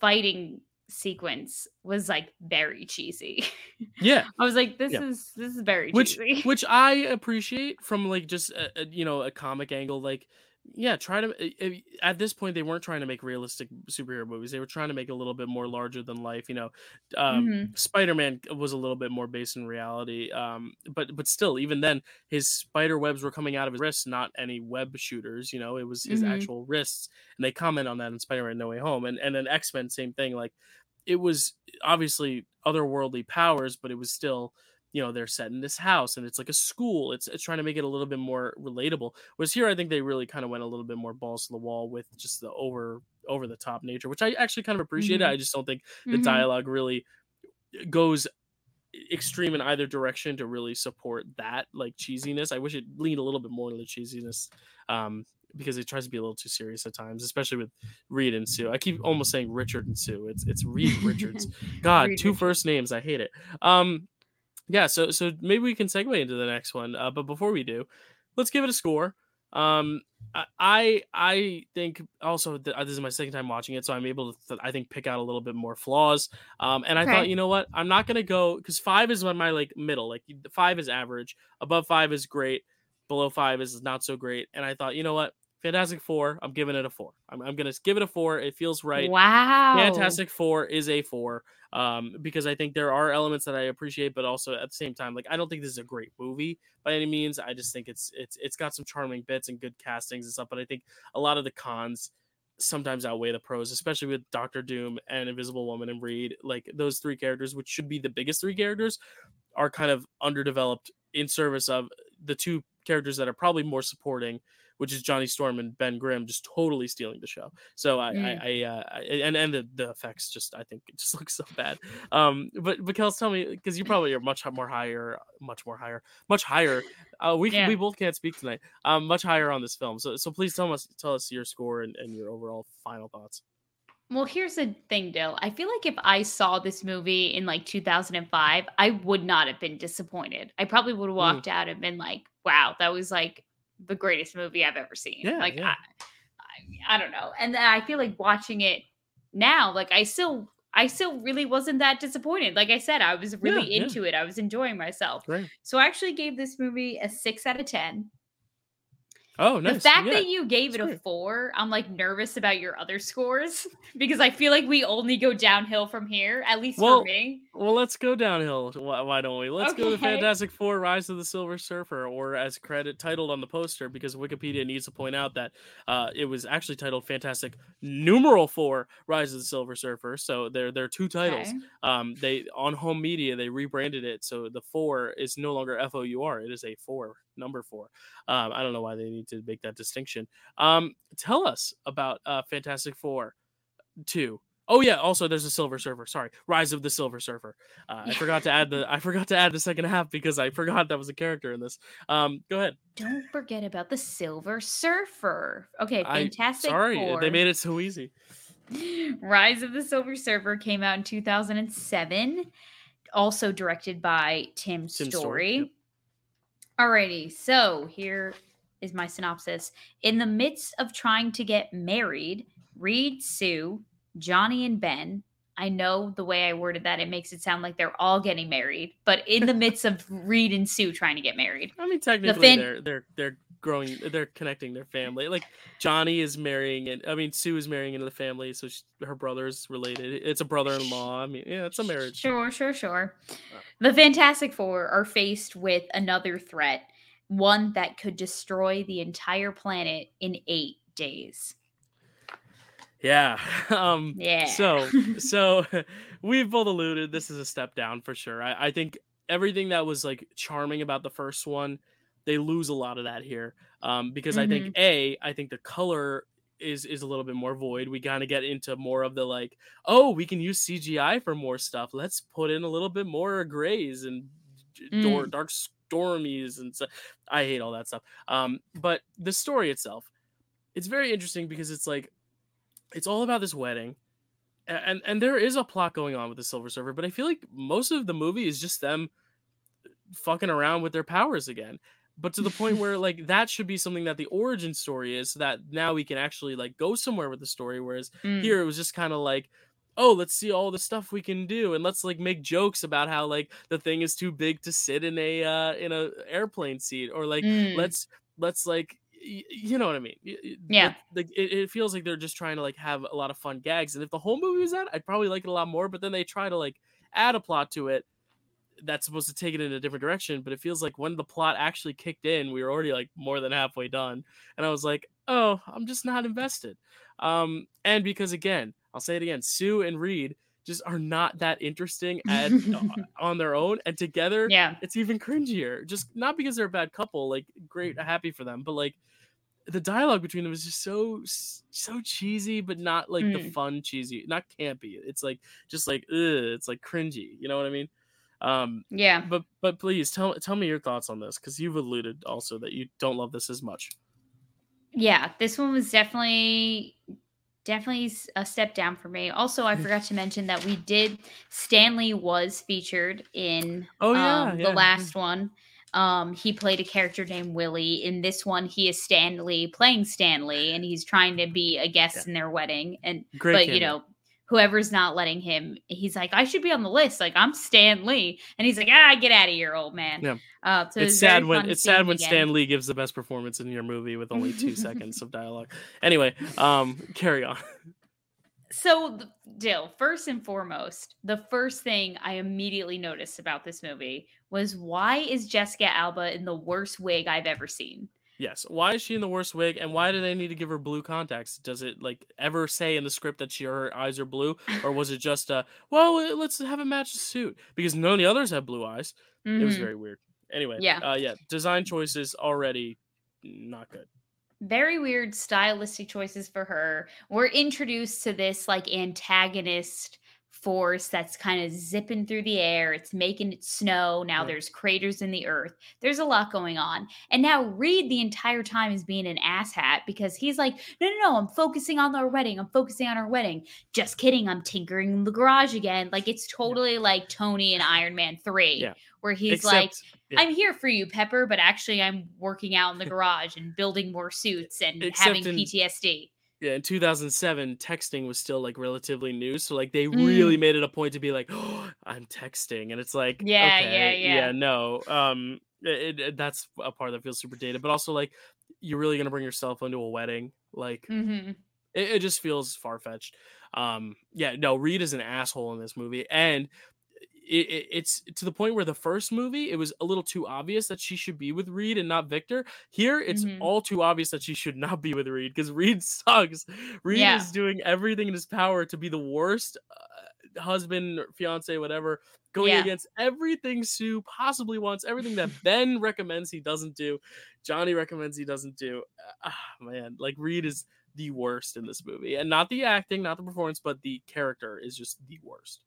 fighting sequence was like very cheesy. Yeah. I was like this yeah. is this is very which, cheesy. Which I appreciate from like just a, a, you know a comic angle like yeah, try to eh, eh, at this point they weren't trying to make realistic superhero movies. They were trying to make a little bit more larger than life. You know, um, mm-hmm. Spider Man was a little bit more based in reality. Um, but but still, even then, his spider webs were coming out of his wrists, not any web shooters. You know, it was his mm-hmm. actual wrists, and they comment on that in Spider Man No Way Home, and and then X Men, same thing. Like it was obviously otherworldly powers, but it was still you know they're set in this house and it's like a school it's, it's trying to make it a little bit more relatable whereas here i think they really kind of went a little bit more balls to the wall with just the over over the top nature which i actually kind of appreciate mm-hmm. i just don't think the mm-hmm. dialogue really goes extreme in either direction to really support that like cheesiness i wish it leaned a little bit more to the cheesiness um because it tries to be a little too serious at times, especially with Reed and Sue. I keep almost saying Richard and Sue. It's it's Reed Richards. God, Reed two Richards. first names. I hate it. Um, yeah, so so maybe we can segue into the next one. Uh, but before we do, let's give it a score. Um, I I think also th- uh, this is my second time watching it, so I'm able to th- I think pick out a little bit more flaws. Um, and I okay. thought you know what I'm not gonna go because five is my like middle, like five is average, above five is great, below five is not so great. And I thought you know what Fantastic Four, I'm giving it a four. I'm, I'm gonna give it a four. It feels right. Wow. Fantastic Four is a four. Um, because I think there are elements that I appreciate, but also at the same time, like I don't think this is a great movie by any means. I just think it's it's it's got some charming bits and good castings and stuff. But I think a lot of the cons sometimes outweigh the pros, especially with Doctor Doom and Invisible Woman and Reed. Like those three characters, which should be the biggest three characters, are kind of underdeveloped in service of the two characters that are probably more supporting which is Johnny Storm and Ben Grimm just totally stealing the show. So I, mm. I, I, uh, I, and and the, the effects just I think it just looks so bad. Um, but but Kels, tell me because you probably are much more higher, much more higher, much higher. Uh, we yeah. we both can't speak tonight. Um, much higher on this film. So so please tell us tell us your score and, and your overall final thoughts. Well, here's the thing, Dill. I feel like if I saw this movie in like 2005, I would not have been disappointed. I probably would have mm. walked mm. out and been like, wow, that was like the greatest movie I've ever seen. Yeah, like yeah. I, I, I don't know. And then I feel like watching it now, like I still I still really wasn't that disappointed. Like I said, I was really yeah, into it. I was enjoying myself. Right. So I actually gave this movie a six out of ten. Oh, nice. The fact yeah. that you gave That's it a great. four, I'm like nervous about your other scores because I feel like we only go downhill from here, at least well, for me. Well, let's go downhill. Why, why don't we? Let's okay. go to Fantastic Four: Rise of the Silver Surfer, or as credit titled on the poster, because Wikipedia needs to point out that uh, it was actually titled Fantastic Numeral Four: Rise of the Silver Surfer. So there, there are two titles. Okay. Um, they on home media they rebranded it, so the four is no longer F O U R; it is a four number four. Um, I don't know why they need to make that distinction. Um, tell us about uh, Fantastic Four two. Oh yeah, also there's a Silver Surfer. Sorry, Rise of the Silver Surfer. Uh, I forgot to add the I forgot to add the second half because I forgot that was a character in this. Um, go ahead. Don't forget about the Silver Surfer. Okay, fantastic. I, sorry, Four. they made it so easy. Rise of the Silver Surfer came out in 2007, also directed by Tim, Tim Story. Story yep. Alrighty, so here is my synopsis. In the midst of trying to get married, Reed, Sue, Johnny, and Ben. I know the way I worded that, it makes it sound like they're all getting married, but in the midst of Reed and Sue trying to get married. I mean, technically, the fin- they're they're they're growing, they're connecting their family. Like Johnny is marrying, and I mean Sue is marrying into the family, so she, her brother's related. It's a brother-in-law. I mean, yeah, it's a marriage. Sure, sure, sure. The Fantastic Four are faced with another threat, one that could destroy the entire planet in eight days. Yeah. Um, yeah. So, so we've both alluded this is a step down for sure. I, I think everything that was like charming about the first one, they lose a lot of that here. Um, because mm-hmm. I think mm-hmm. a, I think the color is is a little bit more void. We kind of get into more of the like, oh, we can use CGI for more stuff. Let's put in a little bit more grays and mm. dark stormies and I hate all that stuff. Um, but the story itself, it's very interesting because it's like it's all about this wedding. And and there is a plot going on with the Silver Surfer, but I feel like most of the movie is just them fucking around with their powers again but to the point where like that should be something that the origin story is so that now we can actually like go somewhere with the story whereas mm. here it was just kind of like oh let's see all the stuff we can do and let's like make jokes about how like the thing is too big to sit in a uh in a airplane seat or like mm. let's let's like you know what I mean? Yeah. Like, it, it, feels like they're just trying to like have a lot of fun gags, and if the whole movie was that, I'd probably like it a lot more. But then they try to like add a plot to it that's supposed to take it in a different direction. But it feels like when the plot actually kicked in, we were already like more than halfway done. And I was like, oh, I'm just not invested. Um, and because again, I'll say it again, Sue and Reed just are not that interesting at, on their own and together yeah it's even cringier just not because they're a bad couple like great happy for them but like the dialogue between them is just so so cheesy but not like mm. the fun cheesy not campy it's like just like ugh, it's like cringy you know what i mean um, yeah. But but please tell tell me your thoughts on this because you've alluded also that you don't love this as much. Yeah, this one was definitely definitely a step down for me. Also, I forgot to mention that we did Stan Lee was featured in oh, yeah, um, yeah. the last one. Um, he played a character named Willie. In this one, he is Stan Lee playing Stan Lee, and he's trying to be a guest yeah. in their wedding. And Great but you know, whoever's not letting him, he's like, I should be on the list. Like I'm Stan Lee, and he's like, Ah, get out of here, old man. Yeah. Uh, so it's sad when it's sad when again. Stan Lee gives the best performance in your movie with only two seconds of dialogue. Anyway, um, carry on. So, Dill, first and foremost, the first thing I immediately noticed about this movie was why is Jessica Alba in the worst wig I've ever seen? Yes. Why is she in the worst wig, and why do they need to give her blue contacts? Does it like ever say in the script that she her eyes are blue, or was it just a well, let's have a match suit because none of the others have blue eyes? Mm-hmm. It was mm-hmm. very weird. Anyway, yeah, uh, yeah. Design choices already not good very weird stylistic choices for her. We're introduced to this like antagonist force that's kind of zipping through the air. It's making it snow. Now there's craters in the earth. There's a lot going on. And now Reed the entire time is being an asshat because he's like, no, no, no, I'm focusing on our wedding. I'm focusing on our wedding. Just kidding. I'm tinkering in the garage again. Like it's totally yeah. like Tony and Iron Man 3, yeah. where he's Except, like, yeah. I'm here for you, Pepper, but actually I'm working out in the garage and building more suits and Except having in, PTSD yeah, in 2007, texting was still like relatively new, so like they mm. really made it a point to be like, "Oh, I'm texting," and it's like, yeah, okay, yeah, yeah, yeah, no, um, it, it, that's a part that feels super dated, but also like, you're really gonna bring your cell phone to a wedding, like, mm-hmm. it, it just feels far fetched. Um, yeah, no, Reed is an asshole in this movie, and it, it, it's to the point where the first movie it was a little too obvious that she should be with Reed and not Victor. Here it's mm-hmm. all too obvious that she should not be with Reed because Reed sucks. Reed yeah. is doing everything in his power to be the worst uh, husband, fiance, whatever, going yeah. against everything Sue possibly wants, everything that Ben recommends he doesn't do, Johnny recommends he doesn't do. Oh, man, like Reed is the worst in this movie, and not the acting, not the performance, but the character is just the worst.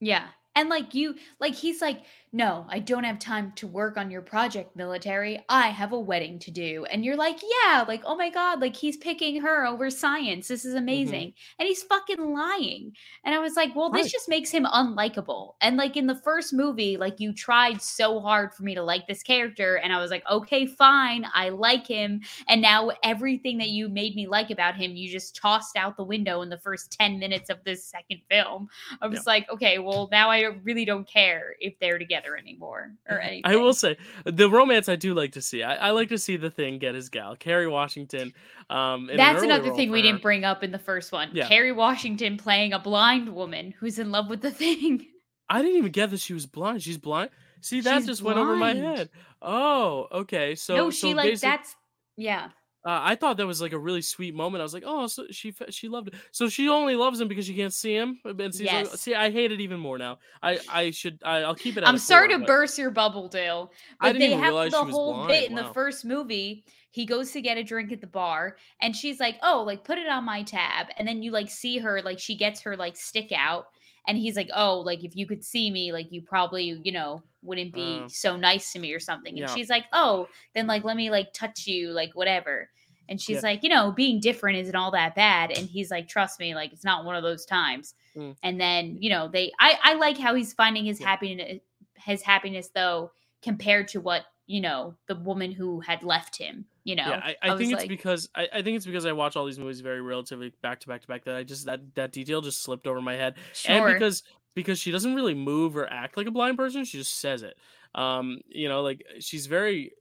Yeah, and like you, like he's like, no, I don't have time to work on your project, military. I have a wedding to do. And you're like, yeah, like, oh my God, like he's picking her over science. This is mm-hmm. amazing. Mm-hmm. And he's fucking lying. And I was like, well, right. this just makes him unlikable. And like in the first movie, like you tried so hard for me to like this character. And I was like, okay, fine. I like him. And now everything that you made me like about him, you just tossed out the window in the first 10 minutes of this second film. I was yeah. like, okay, well, now I really don't care if they're together anymore or anything. I will say the romance I do like to see. I, I like to see the thing get his gal, Kerry Washington. Um, That's an another thing we didn't bring up in the first one. Yeah. Kerry Washington playing a blind woman who's in love with the thing. I didn't even get that she was blind. She's blind. See, that She's just blind. went over my head. Oh, okay. So no, she so like that's yeah. Uh, I thought that was like a really sweet moment. I was like, oh, so she she loved it. So she only loves him because she can't see him. And yes. Like, see, I hate it even more now. I I should I, will keep it. I'm sorry four, to burst your bubble, Dale, but they have the whole blind. bit in wow. the first movie. He goes to get a drink at the bar, and she's like, oh, like put it on my tab, and then you like see her like she gets her like stick out, and he's like, oh, like if you could see me, like you probably you know wouldn't be uh, so nice to me or something. And yeah. she's like, oh, then like let me like touch you, like whatever. And she's yeah. like, you know, being different isn't all that bad. And he's like, trust me, like it's not one of those times. Mm. And then, you know, they I, I like how he's finding his yeah. happiness his happiness though, compared to what, you know, the woman who had left him. You know, yeah, I, I, I think it's like, because I, I think it's because I watch all these movies very relatively back to back to back that I just that that detail just slipped over my head. Sure. And because because she doesn't really move or act like a blind person she just says it um you know like she's very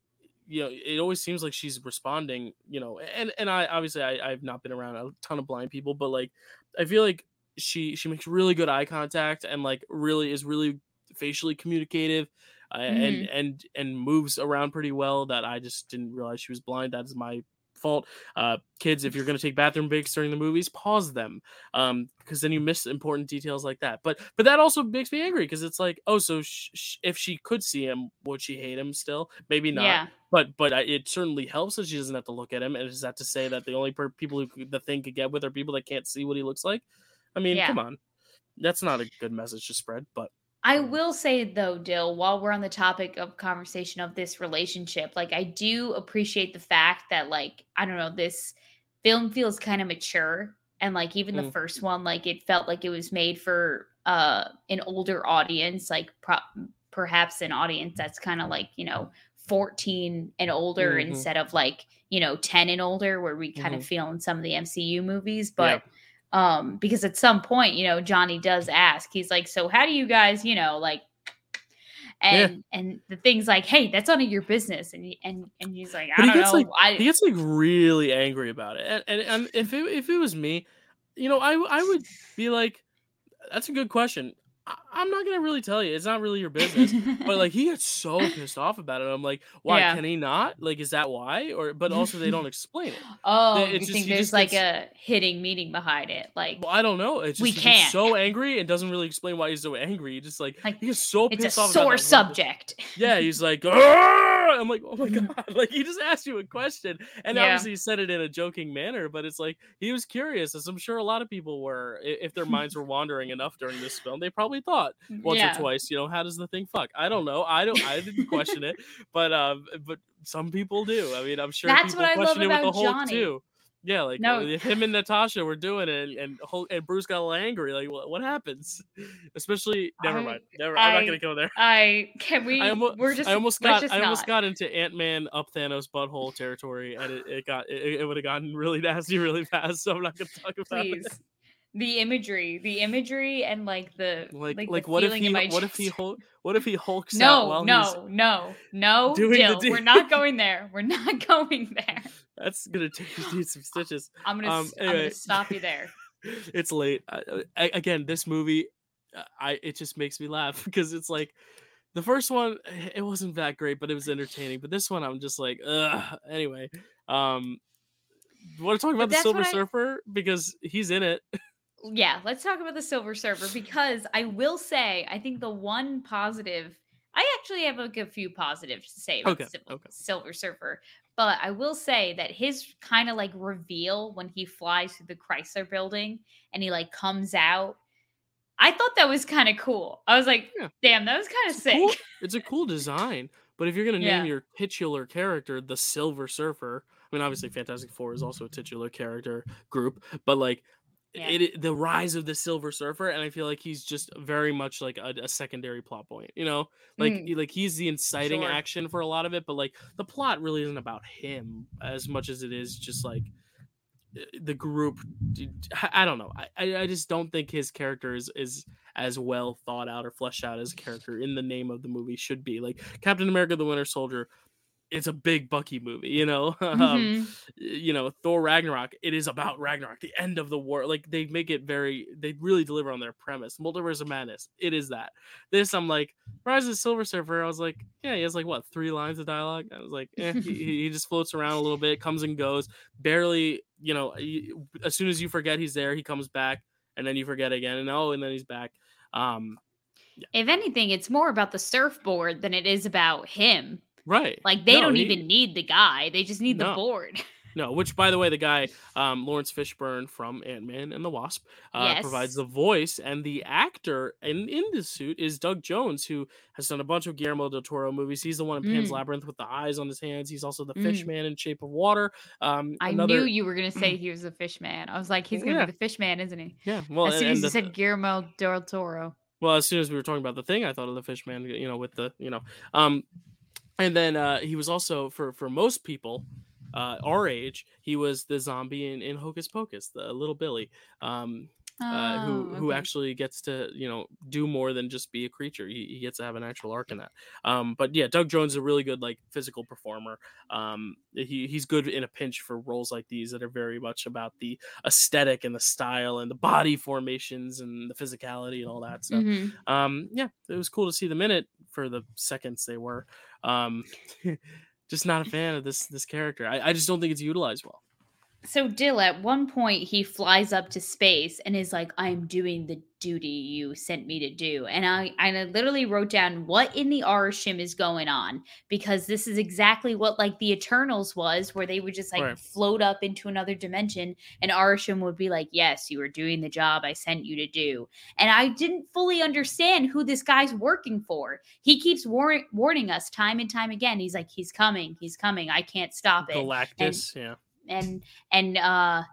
you know it always seems like she's responding you know and and i obviously I, i've not been around a ton of blind people but like i feel like she she makes really good eye contact and like really is really facially communicative uh, mm-hmm. and and and moves around pretty well that i just didn't realize she was blind that's my fault. Uh, kids, if you're going to take bathroom breaks during the movies, pause them, um, because then you miss important details like that. But but that also makes me angry because it's like, oh, so sh- sh- if she could see him, would she hate him still? Maybe not. Yeah. But but it certainly helps that she doesn't have to look at him. And is that to say that the only per- people who the thing could get with are people that can't see what he looks like? I mean, yeah. come on, that's not a good message to spread. But I will say though, Dill, while we're on the topic of conversation of this relationship, like I do appreciate the fact that like I don't know, this film feels kind of mature and like even mm. the first one like it felt like it was made for uh an older audience, like pro- perhaps an audience that's kind of like, you know, 14 and older mm-hmm. instead of like, you know, 10 and older where we kind mm-hmm. of feel in some of the MCU movies, but Um, because at some point, you know, Johnny does ask, he's like, So how do you guys, you know, like and yeah. and the things like, hey, that's none of your business, and and and he's like, I but don't he gets know, like I, he gets like really angry about it, and, and, and if it if it was me, you know, I I would be like, that's a good question. I, am not gonna really tell you. It's not really your business. but like he gets so pissed off about it. I'm like, why yeah. can he not? Like, is that why? Or but also they don't explain it. Oh, it's you just, think there's like gets... a hitting meaning behind it? Like, well, I don't know. It's just, we can't. He's so angry and doesn't really explain why he's so angry. He just like, like he's so pissed it's a off. Sore subject. Yeah, he's like, I'm like, oh my god! Like he just asked you a question, and yeah. obviously he said it in a joking manner, but it's like he was curious, as I'm sure a lot of people were. If their minds were wandering enough during this film, they probably thought once yeah. or twice, you know, how does the thing fuck? I don't know. I don't. I didn't question it, but um, but some people do. I mean, I'm sure That's people question it with the Hulk Johnny. too. Yeah, like no. him and Natasha were doing it, and and, Hulk, and Bruce got a little angry. Like, what, what happens? Especially, never I, mind. Never. I, am not gonna go there. I can we? I almost, we're just. I almost got. I almost got into Ant Man up Thanos butthole territory, and it, it got. It, it would have gotten really nasty really fast. So I'm not gonna talk about Please. it the imagery, the imagery, and like the like like, like what if he what if he hul- what if he hulks no, out while no he's no no Jill, we're not going there. We're not going there. That's gonna take you some stitches. I'm gonna um, anyway. I'm gonna stop you there. it's late. I, I, again, this movie, uh, I it just makes me laugh because it's like the first one it wasn't that great, but it was entertaining. But this one, I'm just like, ugh. Anyway, um, want to talk about the Silver Surfer because he's in it. Yeah, let's talk about the Silver Surfer because I will say I think the one positive I actually have like a few positives to say about okay, Silver, okay. Silver Surfer, but I will say that his kind of like reveal when he flies through the Chrysler building and he like comes out. I thought that was kind of cool. I was like, yeah. damn, that was kind of sick. Cool. It's a cool design. But if you're gonna name yeah. your titular character the Silver Surfer, I mean, obviously Fantastic Four is also a titular character group, but like yeah. it, the rise of the Silver Surfer, and I feel like he's just very much like a, a secondary plot point. You know, like mm. like he's the inciting sure. action for a lot of it, but like the plot really isn't about him as much as it is just like eh, the group. I don't know. I I just don't think his character is is as well thought out or fleshed out as a character in the name of the movie should be. Like Captain America: The Winter Soldier it's a big Bucky movie, you know. Um, mm-hmm. Um, you know, Thor Ragnarok. It is about Ragnarok, the end of the war. Like they make it very, they really deliver on their premise. Multiverse of Madness. It is that. This, I'm like, Rise of the Silver Surfer. I was like, yeah, he has like what three lines of dialogue. I was like, eh, he, he just floats around a little bit, comes and goes. Barely, you know. As soon as you forget he's there, he comes back, and then you forget again, and oh, and then he's back. Um, yeah. If anything, it's more about the surfboard than it is about him Right. Like they no, don't he, even need the guy; they just need no. the board. No, which by the way, the guy um, Laurence Fishburne from Ant Man and the Wasp uh, yes. provides the voice, and the actor in in this suit is Doug Jones, who has done a bunch of Guillermo del Toro movies. He's the one in Pan's mm. Labyrinth with the eyes on his hands. He's also the mm. fish man in Shape of Water. Um, I another... knew you were gonna say he was the fish man. I was like, he's gonna yeah. be the fish man, isn't he? Yeah. Well, as soon and, as you said Guillermo del Toro. Well, as soon as we were talking about the thing, I thought of the fish man. You know, with the you know, um, and then uh, he was also for for most people uh, our age, he was the zombie in, in Hocus Pocus, the little Billy, um, oh, uh, who okay. who actually gets to you know do more than just be a creature. He, he gets to have an actual arc in that. Um, but yeah, Doug Jones is a really good like physical performer. Um, he he's good in a pinch for roles like these that are very much about the aesthetic and the style and the body formations and the physicality and all that stuff. Mm-hmm. Um, yeah, it was cool to see them in it for the seconds they were. Um, just not a fan of this this character. I, I just don't think it's utilized well so Dill, at one point, he flies up to space and is like, "I'm doing the duty you sent me to do," and I, I literally wrote down what in the Arishem is going on because this is exactly what like the Eternals was, where they would just like right. float up into another dimension, and Arishem would be like, "Yes, you are doing the job I sent you to do," and I didn't fully understand who this guy's working for. He keeps war- warning us time and time again. He's like, "He's coming, he's coming. I can't stop it." Galactus, and, yeah and and uh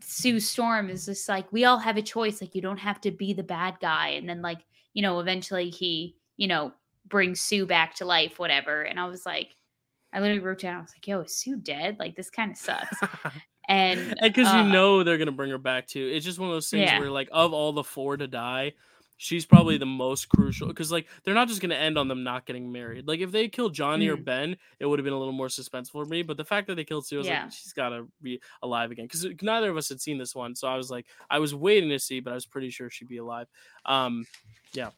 Sue Storm is just like we all have a choice like you don't have to be the bad guy and then like you know eventually he you know brings Sue back to life whatever and I was like I literally wrote down I was like yo is Sue dead like this kind of sucks And because uh, you know they're gonna bring her back too. It's just one of those things Yeah. where like of all the four to die, she's probably the most crucial because like they're not just gonna end on them not getting married. Like if they killed Johnny or Mm. Ben, it would have been a little more suspenseful for me. But the fact that they killed Sue, Yeah. like, she's gotta be alive again because neither of us had seen this one, so I was like, I was waiting to see, but I was pretty sure she'd be alive. Um, yeah.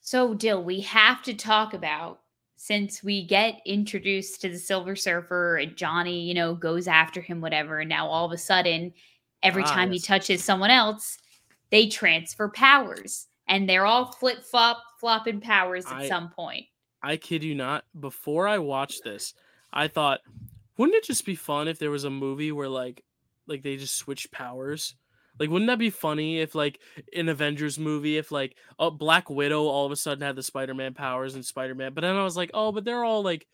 So, Dill, we have to talk about since we get introduced to the Silver Surfer and Johnny, you know, goes after him, whatever. And now all of a sudden, every Ah, time yes. he touches someone else, they transfer powers and they're all flip flop flopping powers at I- some point. I kid you not. Before I watched this, I thought, wouldn't it just be fun if there was a movie where like, like they just switched powers? Like, wouldn't that be funny if like an Avengers movie, if like oh, Black Widow all of a sudden had the Spider-Man powers and Spider-Man, but then I was like, oh, but they're all like,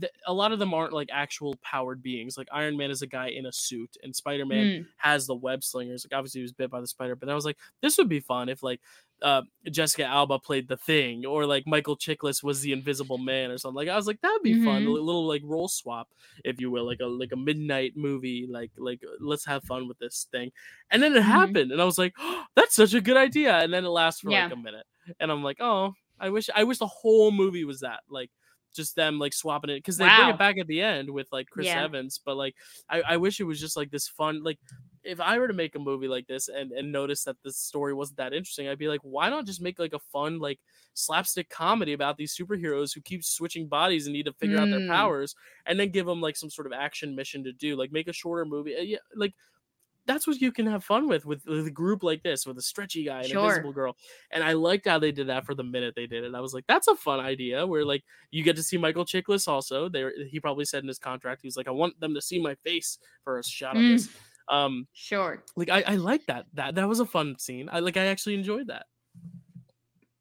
th- a lot of them aren't like actual powered beings. Like Iron Man is a guy in a suit, and Spider-Man Mm, has the web slingers. Like obviously he was bit by the spider, but I was like, this would be fun if like uh Jessica Alba played the thing, or like Michael Chiklis was the Invisible Man or something. Like I was like, that'd be fun, a little like role swap, if you will, like a like a midnight movie. Like like let's have fun with this thing. And then it Mhm. happened, and I was like, oh, that's such a good idea. And then it lasts for Yeah. like a minute, and I'm like, oh, I wish I wish the whole movie was that like. Just them like swapping it because they bring it back at the end with like Chris Yeah. Evans, but like I, I wish it was just like this fun like if I were to make a movie like this and and notice that the story wasn't that interesting, I'd be like, why not just make like a fun like slapstick comedy about these superheroes who keep switching bodies and need to figure out their Mm. powers, and then give them like some sort of action mission to do, like make a shorter movie. Uh, Yeah, like that's what you can have fun with with, with a group like this with a stretchy guy and Sure. invisible girl and i liked how they did that for the minute they did it i was like that's a fun idea where like you get to see michael chiklis also there he probably said in his contract he was like i want them to see my face for a shot of Mm. this um sure. like i i like that that that was a fun scene i like i actually enjoyed that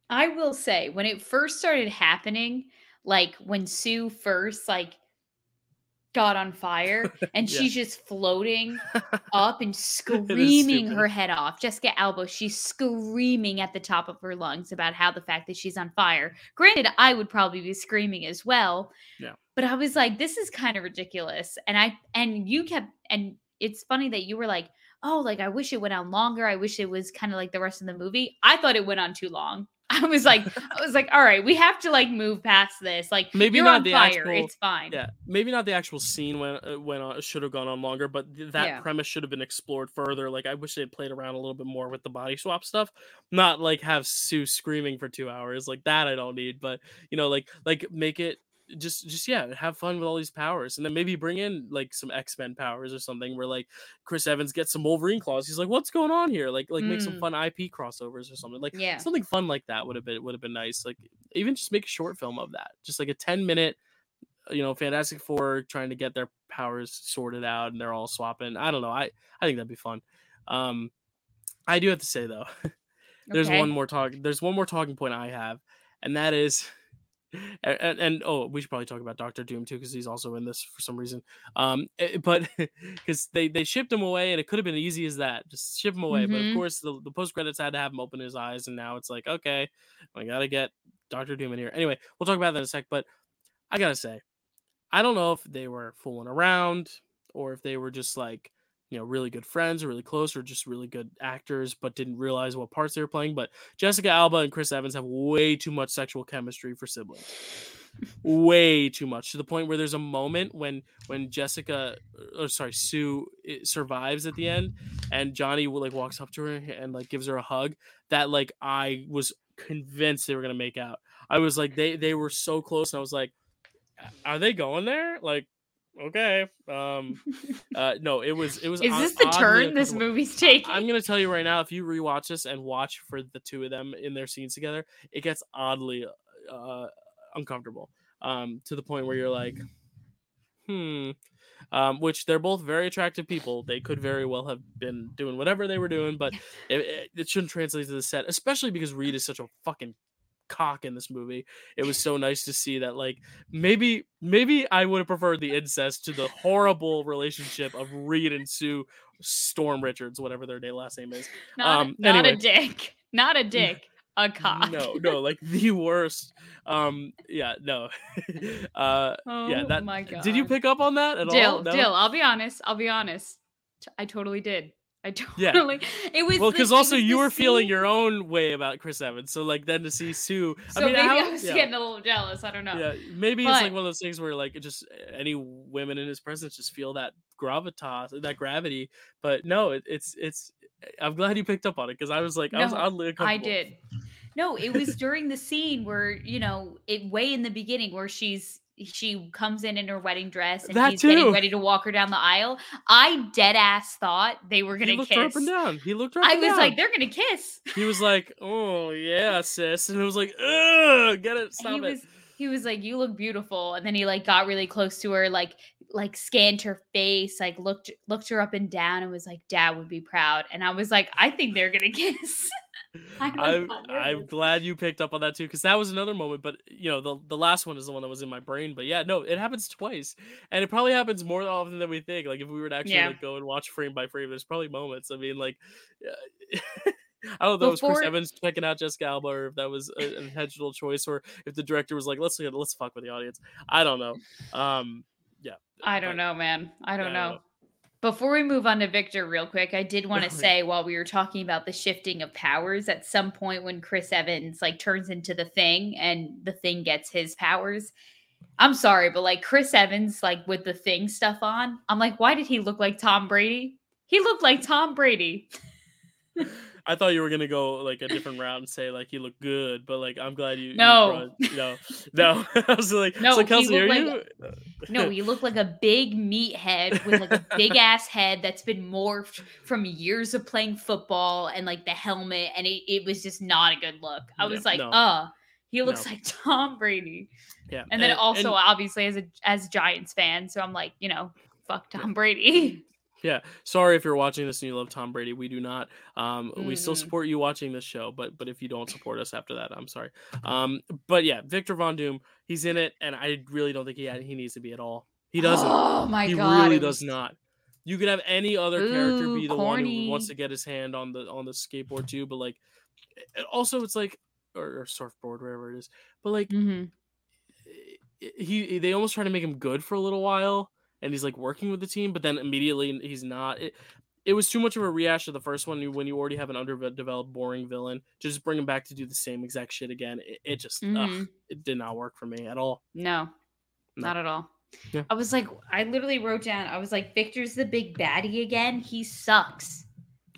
I will say when it first started happening, like when Sue first like got on fire and Yeah. she's just floating up and screaming her head off. Jessica Alba, she's screaming at the top of her lungs about how the fact that she's on fire. Granted, I would probably be screaming as well. Yeah. But I was like, this is kind of ridiculous. And I and you kept and it's funny that you were like, oh, like I wish it went on longer. I wish it was kind of like the rest of the movie. I thought it went on too long. I was like, I was like, all right, we have to like move past this. Like Maybe not the fire. actual- it's fine. yeah maybe not the actual scene when uh, went on should have gone on longer but th- that Yeah. premise should have been explored further like i wish they'd played around a little bit more with the body swap stuff not like have sue screaming for two hours like that i don't need but you know like like make it just just yeah have fun with all these powers and then maybe bring in like some x-men powers or something where like chris evans gets some wolverine claws he's like what's going on here like like make some Mm. fun ip crossovers or something like Yeah. something fun like that would have been would have been nice like even just make a short film of that just like a 10 minute you know fantastic four trying to get their powers sorted out and they're all swapping i don't know i i think that'd be fun um i do have to say though there's Okay. one more talk there's one more talking point i have and that is and, and, and oh we should probably talk about dr doom too because he's also in this for some reason. Um eh, but because they they shipped him away and it could have been easy as that just ship him away. But of Mhm. course the, the post credits had to have him open his eyes and now it's like okay i gotta get dr doom in here. Anyway we'll talk about that in a sec but i gotta say i don't know if they were fooling around or if they were just like you know really good friends or really close or just really good actors but didn't realize what parts they were playing but jessica alba and chris evans have way too much sexual chemistry for siblings. Way too much to the point where there's a moment when when jessica or sorry sue eh, survives at the end and johnny like walks up to her and like gives her a hug that like i was convinced they were gonna make out. I was like they they were so close and i was like are they going there? Like okay um uh no it was it was Is this the turn this movie's taking? I'm gonna tell you right now, if you rewatch this and watch for the two of them in their scenes together, it gets oddly uh, uncomfortable. Um, to the point where you're like, hmm. Um, which they're both very attractive people. They could very well have been doing whatever they were doing, but it, it, it shouldn't translate to the set, especially because Reed is such a fucking cock in this movie. It was so nice to see that like maybe maybe I would have preferred the incest to the horrible relationship of Reed and Sue Storm Richards, whatever their name last name is. not, um, not anyway. a dick. Not a dick. A cock. No, no, like the worst. Um, yeah, no. uh, Oh yeah, that. my god. Did you pick up on that at Dill, all? No? Dill, I'll be honest. I'll be honest. I totally did. I totally. Yeah. It was well because also you were scene. feeling your own way about Chris Evans, so like then to see Sue. So I mean, maybe how, I was yeah. getting a little jealous. I don't know. Yeah, maybe but, it's like one of those things where like just eh, any women in his presence just feel that gravitas, that gravity. But no, it, it's it's. Eh, I'm glad you picked up on it because I was like, no, I was oddly I did. No, it was during the scene where you know it way in the beginning where she's she comes in in her wedding dress and that he's too. getting ready to walk her down the aisle. I dead ass thought they were gonna kiss. Up and down. He looked up I was down. like, they're gonna kiss. He was like, "Oh yeah, sis," and it was like, "Ugh, get it, stop he it." Was, he was like, "You look beautiful," and then he like got really close to her, like like scanned her face, like looked looked her up and down, and was like, "Dad would be proud." And I was like, "I think they're gonna kiss." I'm I'm glad you picked up on that too because that was another moment. But you know, the the last one is the one that was in my brain. But yeah, no, it happens twice, and it probably happens more often than we think. Like if we were to actually yeah. like, go and watch frame by frame, there's probably moments. I mean, like. I don't know if that was Chris Evans checking out Jessica Alba, or if that was an intentional choice, or if the director was like, "Let's let's fuck with the audience." I don't know. Um, yeah. I don't but, know, man. I don't. I don't know. Before we move on to Victor, real quick, I did want to say while we were talking about the shifting of powers, at some point when Chris Evans like turns into the thing and the thing gets his powers, I'm sorry, but like Chris Evans, like with the thing stuff on, I'm like, why did he look like Tom Brady? He looked like Tom Brady. I thought you were gonna go like a different route and say like he looked good, but like I'm glad you. No, you brought, no, no. I was like, no, so Kelsey, are like, you? no, he looked like a big meathead with like a big ass head that's been morphed from years of playing football and like the helmet, and it, it was just not a good look. I was like, no. uh, he looks no. like Tom Brady. Yeah, and then and, also and, obviously as a as Giants fan, so I'm like, you know, fuck Tom Brady. Yeah, sorry if you're watching this and you love Tom Brady. We do not. Um, mm. we still mm. support you watching this show, but but if you don't support us after that, I'm sorry. Um, but yeah, Victor Von Doom, he's in it, and I really don't think he had, he needs to be at all. He doesn't. Oh my he god, he really does not. You could have any other Ooh, character be the corny. one who wants to get his hand on the on the skateboard too, but like, also it's like or, or surfboard wherever it is, but like. Mm-hmm. He, they almost try to make him good for a little while, and he's like working with the team, but then immediately he's not. It, it was too much of a rehash of the first one when you already have an underdeveloped, boring villain. To just bring him back to do the same exact shit again, it, it just mm-hmm. ugh, it did not work for me at all. No, no. not at all. Yeah. I was like, I literally wrote down, I was like, Victor's the big baddie again. He sucks.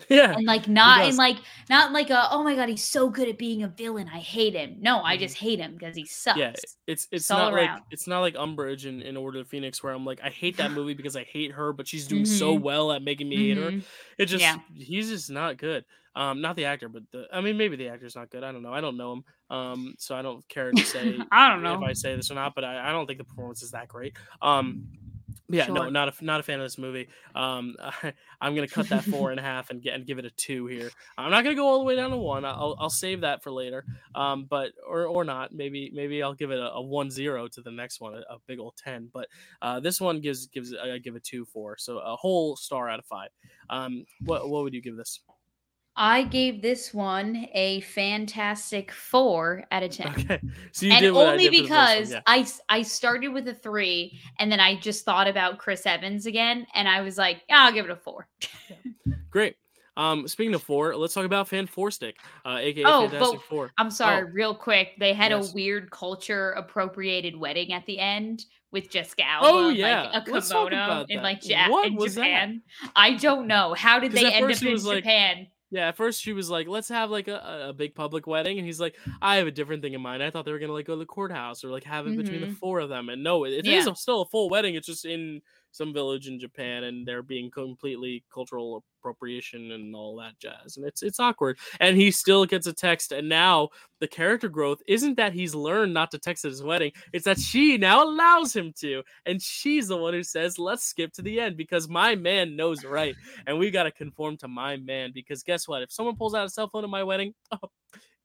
Yeah. And like not in like not like a oh my god, he's so good at being a villain. I hate him. No, I mm-hmm. just hate him because he sucks. Yeah, it's it's not like it's not like Umbridge in, in Order of Phoenix where I'm like, I hate that movie because I hate her, but she's doing mm-hmm. so well at making me mm-hmm. hate her. Mm-hmm. It just yeah. he's just not good. Um, not the actor, but the I mean maybe the actor's not good. I don't know. I don't know him. Um, so I don't care to say I don't know if I say this or not, but I, I don't think the performance is that great. Um yeah, sure. no, not a not a fan of this movie. Um, I, am gonna cut that four and a half and get and give it a two here. I'm not gonna go all the way down to one. I'll I'll save that for later. Um, but or or not. Maybe maybe I'll give it a, a one zero to the next one, a, a big old ten. But uh, this one gives gives I give it two four, so a whole star out of five. Um, what what would you give this? I gave this one a fantastic four out of ten. Okay, so and only because yeah. I I started with a three, and then I just thought about Chris Evans again, and I was like, yeah, I'll give it a four. Great. Um, speaking of four, let's talk about Fan Four Stick, uh, aka oh, Fantastic Four. I'm sorry, oh. real quick. They had yes. a weird culture appropriated wedding at the end with Jessica Alba, oh yeah, like a kimono in like ja- in Japan. That? I don't know. How did they end up in Japan? Like, yeah, at first she was like, "Let's have like a, a big public wedding," and he's like, "I have a different thing in mind. I thought they were gonna like go to the courthouse or like have it mm-hmm. between the mm-hmm. four of them." And no, it, it yeah. is still a full wedding. It's just in some village in Japan and they're being completely cultural appropriation and all that jazz. And it's it's awkward. And he still gets a text. And now the character growth isn't that he's learned not to text at his wedding, it's that she now allows him to. And she's the one who says, let's skip to the end because my man knows right. And we gotta conform to my man because guess what? If someone pulls out a cell phone at my wedding, oh,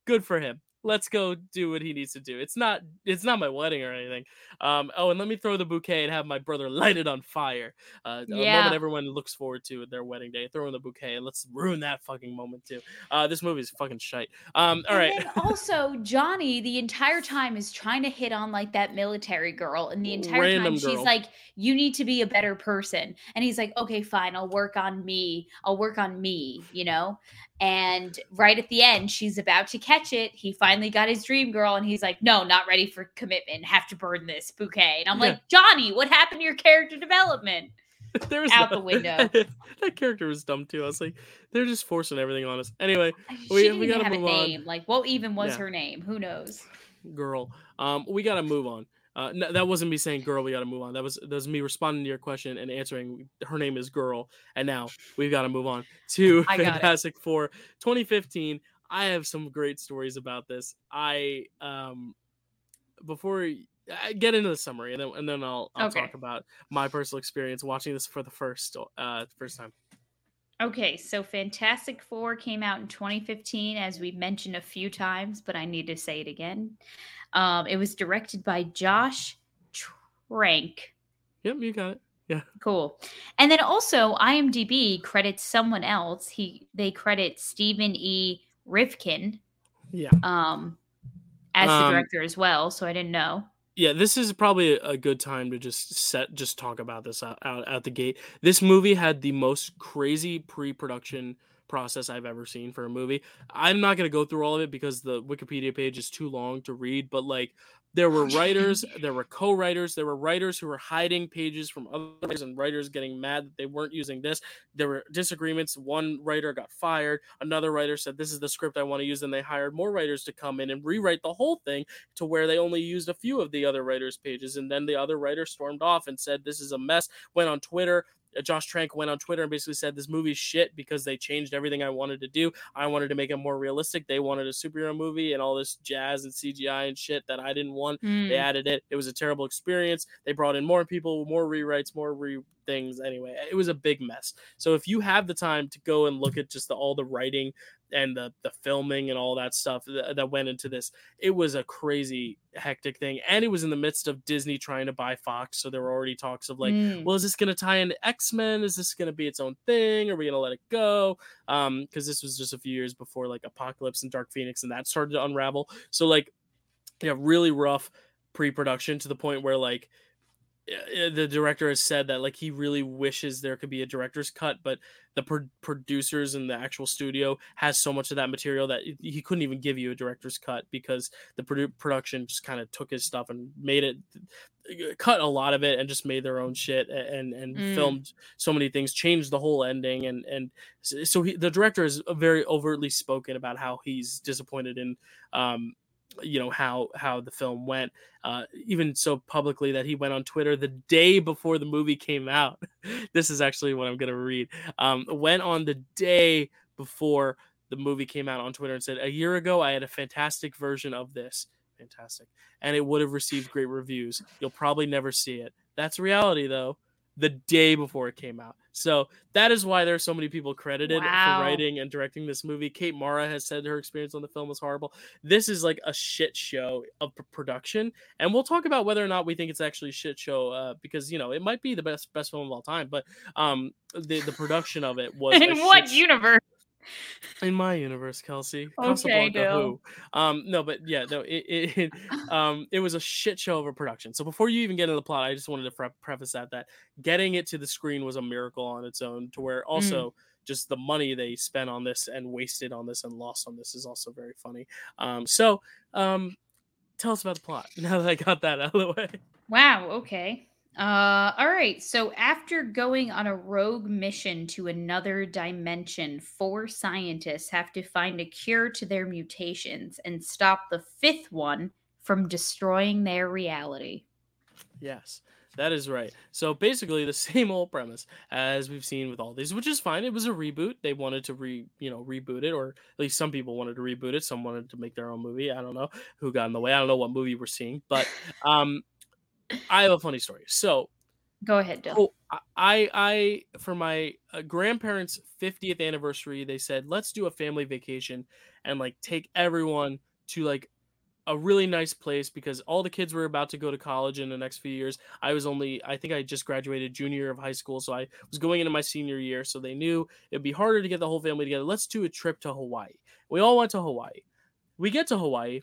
good for him let's go do what he needs to do. It's not it's not my wedding or anything. Um, oh, and let me throw the bouquet and have my brother light it on fire. Uh, yeah. A moment everyone looks forward to at their wedding day. Throw in the bouquet and let's ruin that fucking moment too. Uh, this movie is fucking shite. Um, all right. also, Johnny the entire time is trying to hit on like that military girl, and the entire Random time girl. she's like, "You need to be a better person," and he's like, "Okay, fine, I'll work on me. I'll work on me," you know. And right at the end, she's about to catch it. He finally got his dream girl, and he's like, No, not ready for commitment. Have to burn this bouquet. And I'm yeah. like, Johnny, what happened to your character development? there was out no, the window. that character was dumb too. I was like, they're just forcing everything on us. Anyway, she we, we gotta have move a name. On. Like, what even was yeah. her name? Who knows? Girl. Um, we gotta move on. Uh, no, that wasn't me saying girl. We got to move on. That was that was me responding to your question and answering. Her name is girl, and now we've got to move on to Fantastic Four 2015. I have some great stories about this. I um before I get into the summary and then and then I'll I'll okay. talk about my personal experience watching this for the first uh first time. Okay, so Fantastic Four came out in 2015, as we mentioned a few times, but I need to say it again. Um, it was directed by Josh Trank. Yep, you got it. Yeah. Cool. And then also IMDb credits someone else. He they credit Stephen E. Rivkin. Yeah. Um as the um, director as well, so I didn't know. Yeah, this is probably a good time to just set just talk about this out, out at the gate. This movie had the most crazy pre-production process I've ever seen for a movie. I'm not going to go through all of it because the Wikipedia page is too long to read, but like there were writers, there were co-writers, there were writers who were hiding pages from others and writers getting mad that they weren't using this. There were disagreements. One writer got fired, another writer said this is the script I want to use and they hired more writers to come in and rewrite the whole thing to where they only used a few of the other writers' pages and then the other writer stormed off and said this is a mess, went on Twitter Josh Trank went on Twitter and basically said this movie's shit because they changed everything I wanted to do. I wanted to make it more realistic. They wanted a superhero movie and all this jazz and CGI and shit that I didn't want. Mm. They added it. It was a terrible experience. They brought in more people, more rewrites, more re things. Anyway, it was a big mess. So if you have the time to go and look at just the, all the writing and the the filming and all that stuff that, that went into this, it was a crazy hectic thing. And it was in the midst of Disney trying to buy Fox, so there were already talks of like, mm. well, is this going to tie into X Men? Is this going to be its own thing? Are we going to let it go? Um, because this was just a few years before like Apocalypse and Dark Phoenix, and that started to unravel. So like, yeah, really rough pre-production to the point where like the director has said that like he really wishes there could be a director's cut but the pro- producers in the actual studio has so much of that material that he couldn't even give you a director's cut because the produ- production just kind of took his stuff and made it cut a lot of it and just made their own shit and and mm. filmed so many things changed the whole ending and and so he, the director is very overtly spoken about how he's disappointed in um you know how how the film went uh, even so publicly that he went on twitter the day before the movie came out. This is actually what i'm to read. Um, went on the day before the movie came out on twitter and said a year ago i had a fantastic version of this. Fantastic. And it would have received great reviews. You'll probably never see it. That's reality though the day before it came out. So that is why there are so many people credited wow. for writing and directing this movie. Kate Mara has said her experience on the film was horrible. This is like a shit show of production, and we'll talk about whether or not we think it's actually a shit show uh, because you know it might be the best best film of all time. But um, the the production of it was in what shit- universe? In my universe, Kelsey. Okay, Who. Um, no, but yeah, no, it, it, it um it was a shit show of a production. So before you even get into the plot, I just wanted to pre- preface that that getting it to the screen was a miracle on its own. To where also mm. just the money they spent on this and wasted on this and lost on this is also very funny. Um, so um, tell us about the plot now that I got that out of the way. Wow. Okay. Uh, all right. So after going on a rogue mission to another dimension, four scientists have to find a cure to their mutations and stop the fifth one from destroying their reality. Yes, that is right. So basically, the same old premise as we've seen with all these, which is fine. It was a reboot. They wanted to re, you know, reboot it, or at least some people wanted to reboot it. Some wanted to make their own movie. I don't know who got in the way. I don't know what movie we're seeing, but um, I have a funny story. So, go ahead, Dill. I, I, for my uh, grandparents' 50th anniversary, they said, let's do a family vacation and like take everyone to like a really nice place because all the kids were about to go to college in the next few years. I was only, I think I just graduated junior of high school. So I was going into my senior year. So they knew it'd be harder to get the whole family together. Let's do a trip to Hawaii. We all went to Hawaii. We get to Hawaii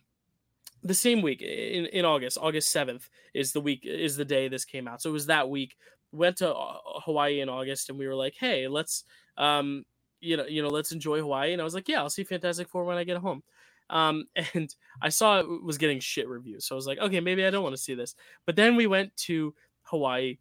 the same week in, in August, August 7th is the week, is the day this came out. So it was that week. Went to uh, Hawaii in August and we were like, hey, let's, um, you know, you know, let's enjoy Hawaii. And I was like, yeah, I'll see Fantastic Four when I get home. Um, and I saw it was getting shit reviews. So I was like, okay, maybe I don't want to see this. But then we went to Hawaii.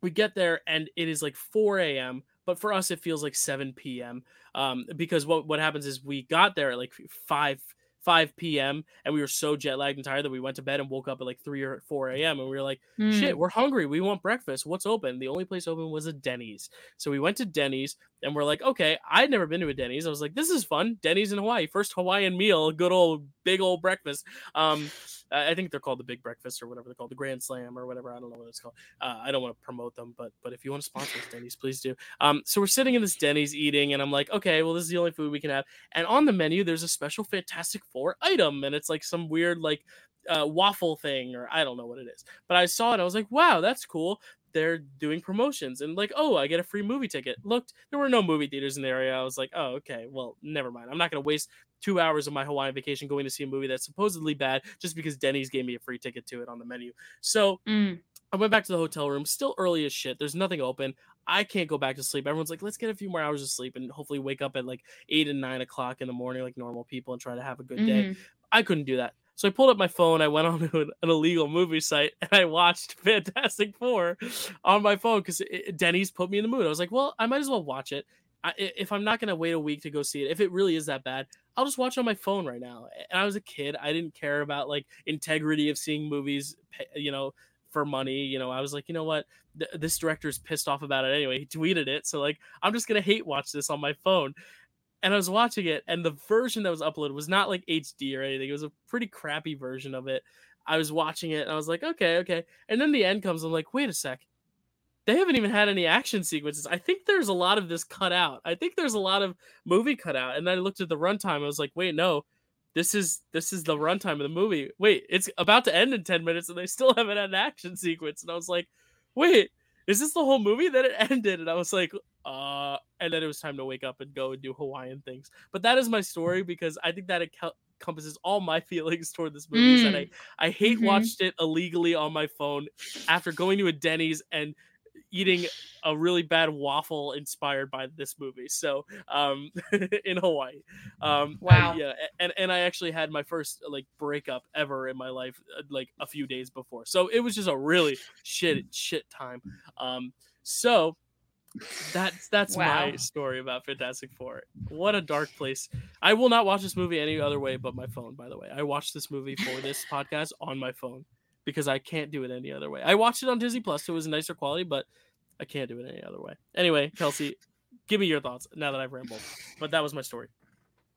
We get there and it is like 4 a.m. But for us, it feels like 7 p.m. Um, because what, what happens is we got there at like 5 5 p.m. and we were so jet lagged and tired that we went to bed and woke up at like 3 or 4 a.m. and we were like, mm. shit, we're hungry. We want breakfast. What's open? The only place open was a Denny's. So we went to Denny's and we're like, okay, I'd never been to a Denny's. I was like, this is fun. Denny's in Hawaii. First Hawaiian meal, good old big old breakfast. Um, I think they're called the Big Breakfast or whatever they're called, the Grand Slam or whatever. I don't know what it's called. Uh, I don't want to promote them, but but if you want to sponsor us, Denny's, please do. Um, so we're sitting in this Denny's eating, and I'm like, okay, well, this is the only food we can have. And on the menu, there's a special Fantastic Four item, and it's like some weird like uh, waffle thing, or I don't know what it is. But I saw it, I was like, wow, that's cool they're doing promotions and like oh i get a free movie ticket looked there were no movie theaters in the area i was like oh okay well never mind i'm not going to waste two hours of my Hawaiian vacation going to see a movie that's supposedly bad just because Denny's gave me a free ticket to it on the menu. So mm. I went back to the hotel room, still early as shit. There's nothing open. I can't go back to sleep. Everyone's like, let's get a few more hours of sleep and hopefully wake up at like eight and nine o'clock in the morning like normal people and try to have a good day. Mm-hmm. I couldn't do that. So I pulled up my phone, I went on to an, an, illegal movie site, and I watched Fantastic Four on my phone because Denny's put me in the mood. I was like, well, I might as well watch it. I, if I'm not gonna wait a week to go see it, if it really is that bad, I'll just watch on my phone right now. And I was a kid, I didn't care about like integrity of seeing movies, you know, for money. You know, I was like, you know what, Th- this director's pissed off about it anyway. He tweeted it, so like, I'm just gonna hate watch this on my phone. And I was watching it, and the version that was uploaded was not like HD or anything. It was a pretty crappy version of it. I was watching it, and I was like, okay, okay. And then the end comes. I'm like, wait a sec they haven't even had any action sequences. I think there's a lot of this cut out. I think there's a lot of movie cut out. And then I looked at the runtime. I was like, wait, no, this is this is the runtime of the movie. Wait, it's about to end in 10 minutes and they still haven't had an action sequence. And I was like, wait, is this the whole movie? Then it ended, and I was like, uh, and then it was time to wake up and go and do Hawaiian things. But that is my story because I think that it encompasses all my feelings toward this movie. Mm. And I I hate mm-hmm. watched it illegally on my phone after going to a Denny's and eating a really bad waffle inspired by this movie. So, um, in Hawaii. Um, wow. yeah, and and I actually had my first like breakup ever in my life, uh, like a few days before. So it was just a really shit shit time. Um, so that's that's wow. my story about Fantastic Four. What a dark place. I will not watch this movie any other way but my phone, by the way. I watched this movie for this podcast on my phone because I can't do it any other way. I watched it on Disney Plus, so it was a nicer quality, but I can't do it any other way. Anyway, Kelsey, give me your thoughts now that I've rambled. But that was my story.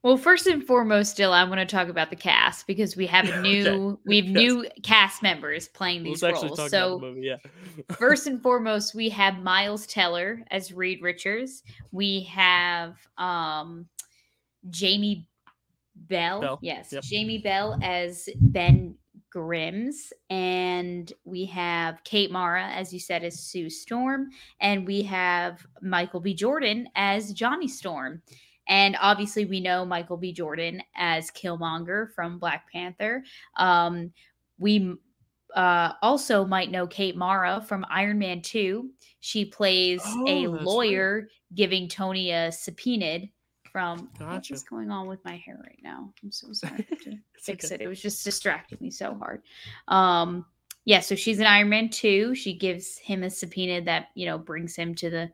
Well, first and foremost, still, I want to talk about the cast because we have a new, okay. we have yes. new cast members playing these Let's roles. So, movie, yeah. first and foremost, we have Miles Teller as Reed Richards. We have um, Jamie Bell, Bell. yes, yep. Jamie Bell as Ben Grimm's, and we have Kate Mara, as you said, as Sue Storm, and we have Michael B. Jordan as Johnny Storm. And obviously, we know Michael B. Jordan as Killmonger from Black Panther. Um, we uh, also might know Kate Mara from Iron Man 2. She plays oh, a lawyer giving Tony a subpoena from gotcha. what's going on with my hair right now. I'm so sorry to fix okay. it. It was just distracting me so hard. Um, yeah, so she's an Iron Man too. She gives him a subpoena that, you know, brings him to the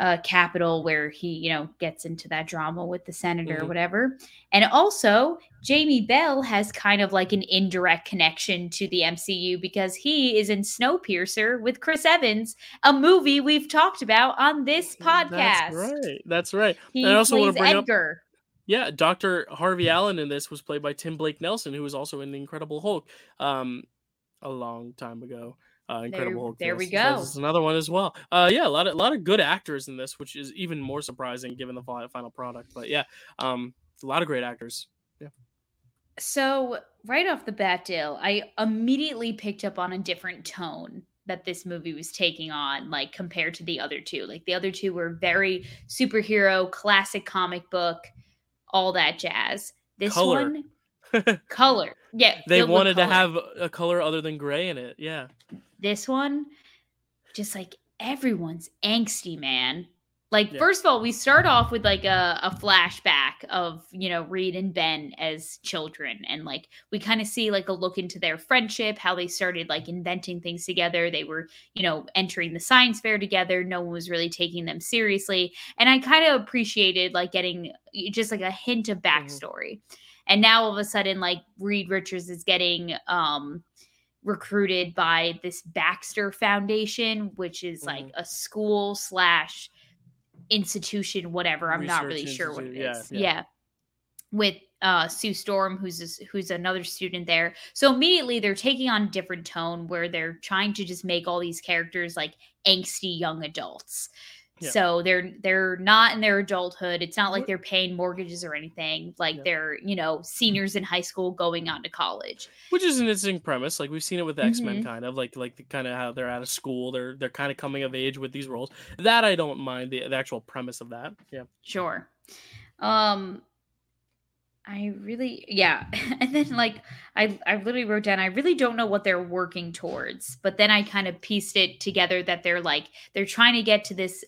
uh, Capitol where he, you know, gets into that drama with the senator mm-hmm. or whatever. And also, Jamie Bell has kind of like an indirect connection to the MCU because he is in Snowpiercer with Chris Evans, a movie we've talked about on this podcast. That's right. That's right. He I also want to bring Edgar. Up- yeah, Dr. Harvey Allen in this was played by Tim Blake Nelson, who was also in The Incredible Hulk um, a long time ago. Uh, Incredible there. There we go. This another one as well. Uh, yeah, a lot of a lot of good actors in this, which is even more surprising given the final product. But yeah, um, a lot of great actors. Yeah. So, right off the bat, Dill, I immediately picked up on a different tone that this movie was taking on, like compared to the other two. Like the other two were very superhero, classic comic book, all that jazz. This color. one, color. Yeah. They wanted to have a color other than gray in it. Yeah. This one, just like everyone's angsty, man. Like, yeah. first of all, we start off with like a, a flashback of, you know, Reed and Ben as children. And like, we kind of see like a look into their friendship, how they started like inventing things together. They were, you know, entering the science fair together. No one was really taking them seriously. And I kind of appreciated like getting just like a hint of mm-hmm. backstory. Mm-hmm. And now all of a sudden, like, Reed Richards is getting, um, recruited by this Baxter Foundation, which is like mm-hmm. a school slash institution, whatever. I'm Research not really sure what it is. Yeah, yeah. yeah. With uh, Sue Storm, who's who's another student there. So immediately they're taking on a different tone where they're trying to just make all these characters like angsty young adults. Yeah. So they're they're not in their adulthood. It's not like they're paying mortgages or anything. Like yeah. they're, you know, seniors in high school going on to college. Which is an interesting premise. Like we've seen it with X-Men mm-hmm. kind of like like the, kind of how they're out of school, they're they're kind of coming of age with these roles. That I don't mind the, the actual premise of that. Yeah. Sure. Um I really yeah. and then like I I literally wrote down I really don't know what they're working towards. But then I kind of pieced it together that they're like they're trying to get to this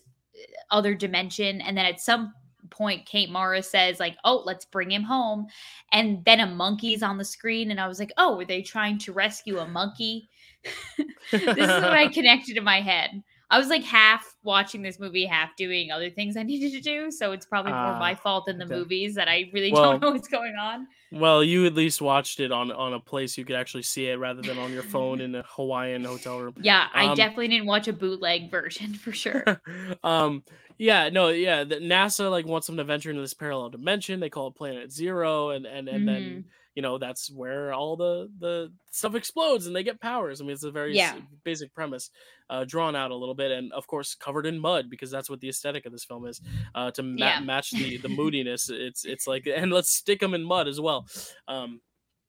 other dimension. And then at some point, Kate Mara says, like, oh, let's bring him home. And then a monkey's on the screen. And I was like, oh, were they trying to rescue a monkey? this is what I connected in my head. I was like half watching this movie, half doing other things I needed to do. So it's probably more uh, my fault than the movies that I really well, don't know what's going on. Well, you at least watched it on on a place you could actually see it rather than on your phone in a Hawaiian hotel room. Yeah, I um, definitely didn't watch a bootleg version for sure. um, yeah, no, yeah, the NASA like wants them to venture into this parallel dimension. They call it Planet Zero, and and and mm-hmm. then you know that's where all the the stuff explodes and they get powers i mean it's a very yeah. basic premise uh, drawn out a little bit and of course covered in mud because that's what the aesthetic of this film is uh, to ma- yeah. match the the moodiness it's it's like and let's stick them in mud as well um,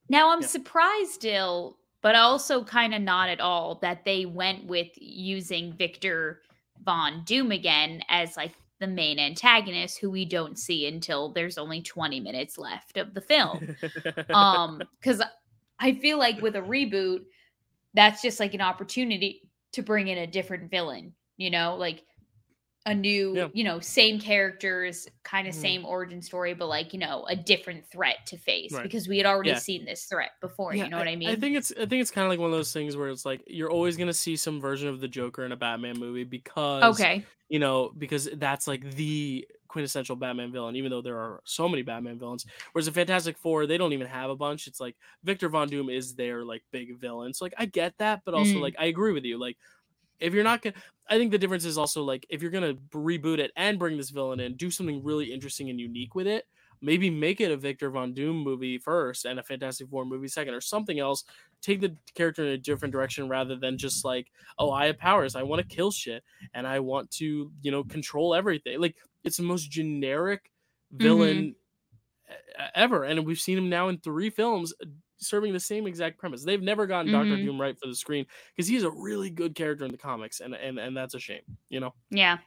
now i'm yeah. surprised dill but also kind of not at all that they went with using victor von doom again as like the main antagonist who we don't see until there's only 20 minutes left of the film. um cuz I feel like with a reboot that's just like an opportunity to bring in a different villain, you know? Like a new, yeah. you know, same characters, kind of mm. same origin story, but like, you know, a different threat to face right. because we had already yeah. seen this threat before. Yeah, you know what I, I mean? I think it's I think it's kind of like one of those things where it's like you're always gonna see some version of the Joker in a Batman movie because okay, you know, because that's like the quintessential Batman villain, even though there are so many Batman villains. Whereas the Fantastic Four, they don't even have a bunch. It's like Victor Von Doom is their like big villain. So like I get that, but also mm. like I agree with you. Like if you're not gonna i think the difference is also like if you're gonna reboot it and bring this villain in do something really interesting and unique with it. Maybe make it a victor von doom movie first and a fantastic four movie second or something else. Take the character in a different direction rather than just like oh i have powers i want to kill shit and i want to you know control everything. Like it's the most generic villain mm-hmm. ever and we've seen him now in three films serving the same exact premise. They've never gotten mm-hmm. Doctor Doom right for the screen because he's a really good character in the comics, and and and that's a shame, you know. Yeah,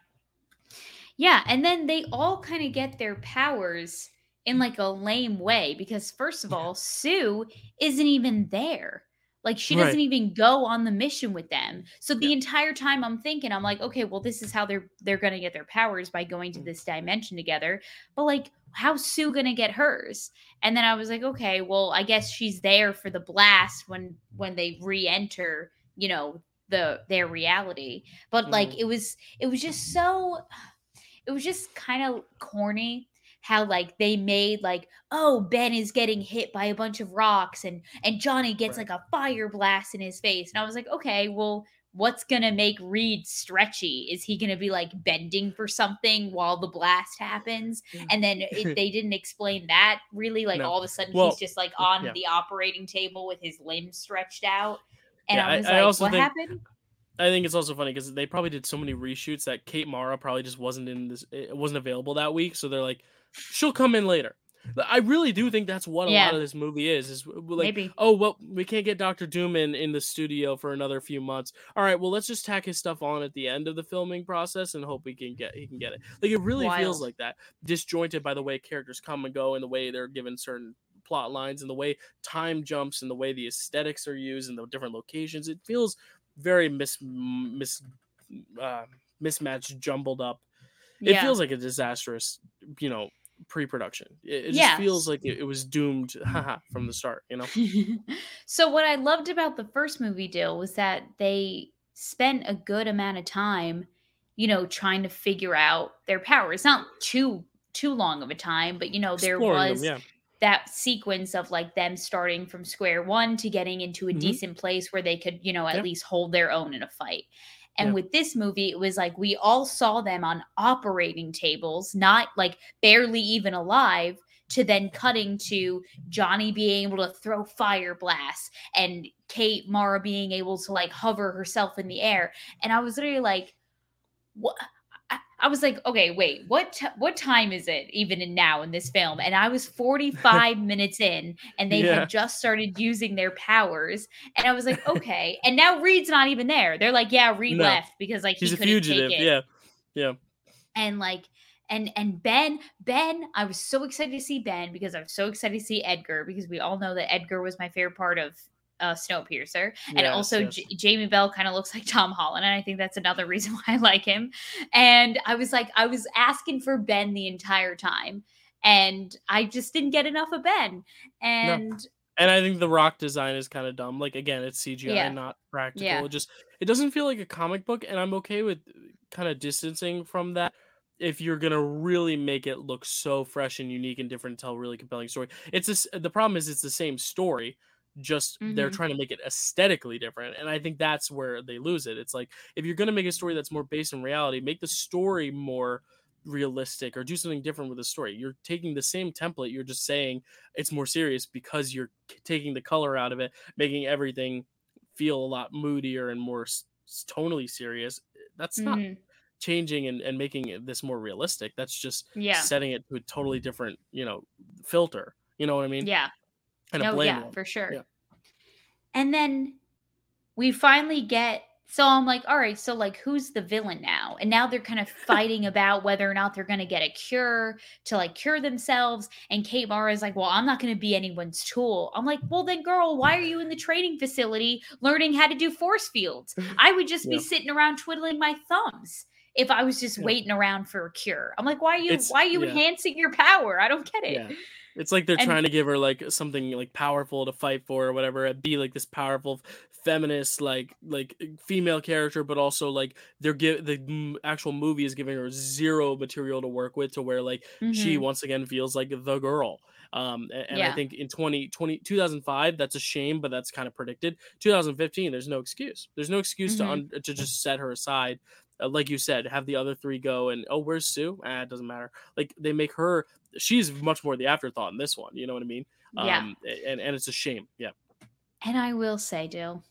yeah, and then they all kind of get their powers in like a lame way because first of all, Sue isn't even there. Like she doesn't right. even go on the mission with them. So the yeah. entire time I'm thinking, I'm like, okay, well, this is how they're they're gonna get their powers by going to mm. this dimension together. But like, how's Sue gonna get hers? And then I was like, okay, well, I guess she's there for the blast when when they re-enter, you know, the their reality. But mm-hmm. like it was it was just so it was just kind of corny how like they made like oh ben is getting hit by a bunch of rocks and and johnny gets right. like a fire blast in his face and i was like okay well what's gonna make reed stretchy is he gonna be like bending for something while the blast happens mm. and then it, they didn't explain that really like no. all of a sudden well, he's just like on yeah. the operating table with his limbs stretched out and yeah, i was I, like I what think- happened I think it's also funny because they probably did so many reshoots that Kate Mara probably just wasn't in this, it wasn't available that week. So they're like, she'll come in later. I really do think that's what a lot of this movie is. Is like, Maybe. oh well, we can't get Doctor Doom in in the studio for another few months. All right, well let's just tack his stuff on at the end of the filming process and hope we can get he can get it. Like it really feels like that, disjointed by the way characters come and go and the way they're given certain plot lines and the way time jumps and the way the aesthetics are used and the different locations. It feels very mis mis uh, mismatched, jumbled up. It Yeah. feels like a disastrous, you know, pre-production. It, it just feels like it, it was doomed haha, from the start. You know. so what I loved about the first movie deal was that they spent a good amount of time, you know, trying to figure out their powers. Not too too long of a time, but you know, there Exploring them, was yeah. That sequence of like them starting from square one to getting into a Mhm. decent place where they could, you know, at Yeah. least hold their own in a fight. And Yeah. with this movie, it was like we all saw them on operating tables, not like barely even alive, to then cutting to Johnny being able to throw fire blasts and Kate Mara being able to like hover herself in the air. And I was literally like, what? I- was like, okay, wait, what t- what time is it even in now in this film? And I was 45 minutes in and they Yeah. had just started using their powers. And I was like, okay. And now Reed's not even there. They're like, yeah, Reed No. left because like He's he a couldn't fugitive. take it. Yeah. Yeah. And like and and Ben, Ben, I was so excited to see Ben because I was so excited to see Edgar because we all know that Edgar was my favorite part of uh, Snowpiercer, and also yes. J- Jamie Bell kind of looks like Tom Holland, and I think that's another reason why I like him. And I was like, I was asking for Ben the entire time, and I just didn't get enough of Ben. And And I think the rock design is kind of dumb. Like again, it's CGI, Yeah. not practical. Yeah. It just it doesn't feel like a comic book, and I'm okay with kind of distancing from that. If you're gonna really make it look so fresh and unique and different, and tell a really compelling story, it's this. The problem is it's the same story, just they're Mhm. trying to make it aesthetically different, and I think that's where they lose it. It's like if you're gonna make a story that's more based in reality, make the story more realistic or do something different with the story. You're taking the same template, you're just saying it's more serious because you're taking the color out of it, making everything feel a lot moodier and more tonally serious. That's not mhm, changing and, and making this more realistic. That's just yeah, setting it to a totally different, you know, filter. You know what I mean? yeah. And no, yeah, one. for sure. Yeah. And then we finally get so I'm like, all right, so like who's the villain now? And now they're kind of fighting about whether or not they're gonna get a cure to like cure themselves. And Kate Mara is like, Well, I'm not gonna be anyone's tool. I'm like, Well then girl, why are you in the training facility learning how to do force fields? I would just be sitting around twiddling my thumbs if I was just Yeah. waiting around for a cure. I'm like, why are you It's- why are you yeah. enhancing your power? I don't get it. Yeah. It's like they're And- trying to give her like something like powerful to fight for or whatever. and Be like this powerful feminist like like female character, but also like they're give the m- actual movie is giving her zero material to work with to where like she Mhm. once again feels like the girl. Um, a- and, I think in 20, 20 2005, that's a shame, but that's kind of predicted. 2015, there's no excuse. There's no excuse Mhm. to un- to just set her aside. Uh, like you said, have the other three go and oh, where's Sue? Ah, it doesn't matter. Like they make her. She's much more the afterthought in this one. You know what I mean? Yeah. Um, and and it's a shame. Yeah. And I will say, Dill,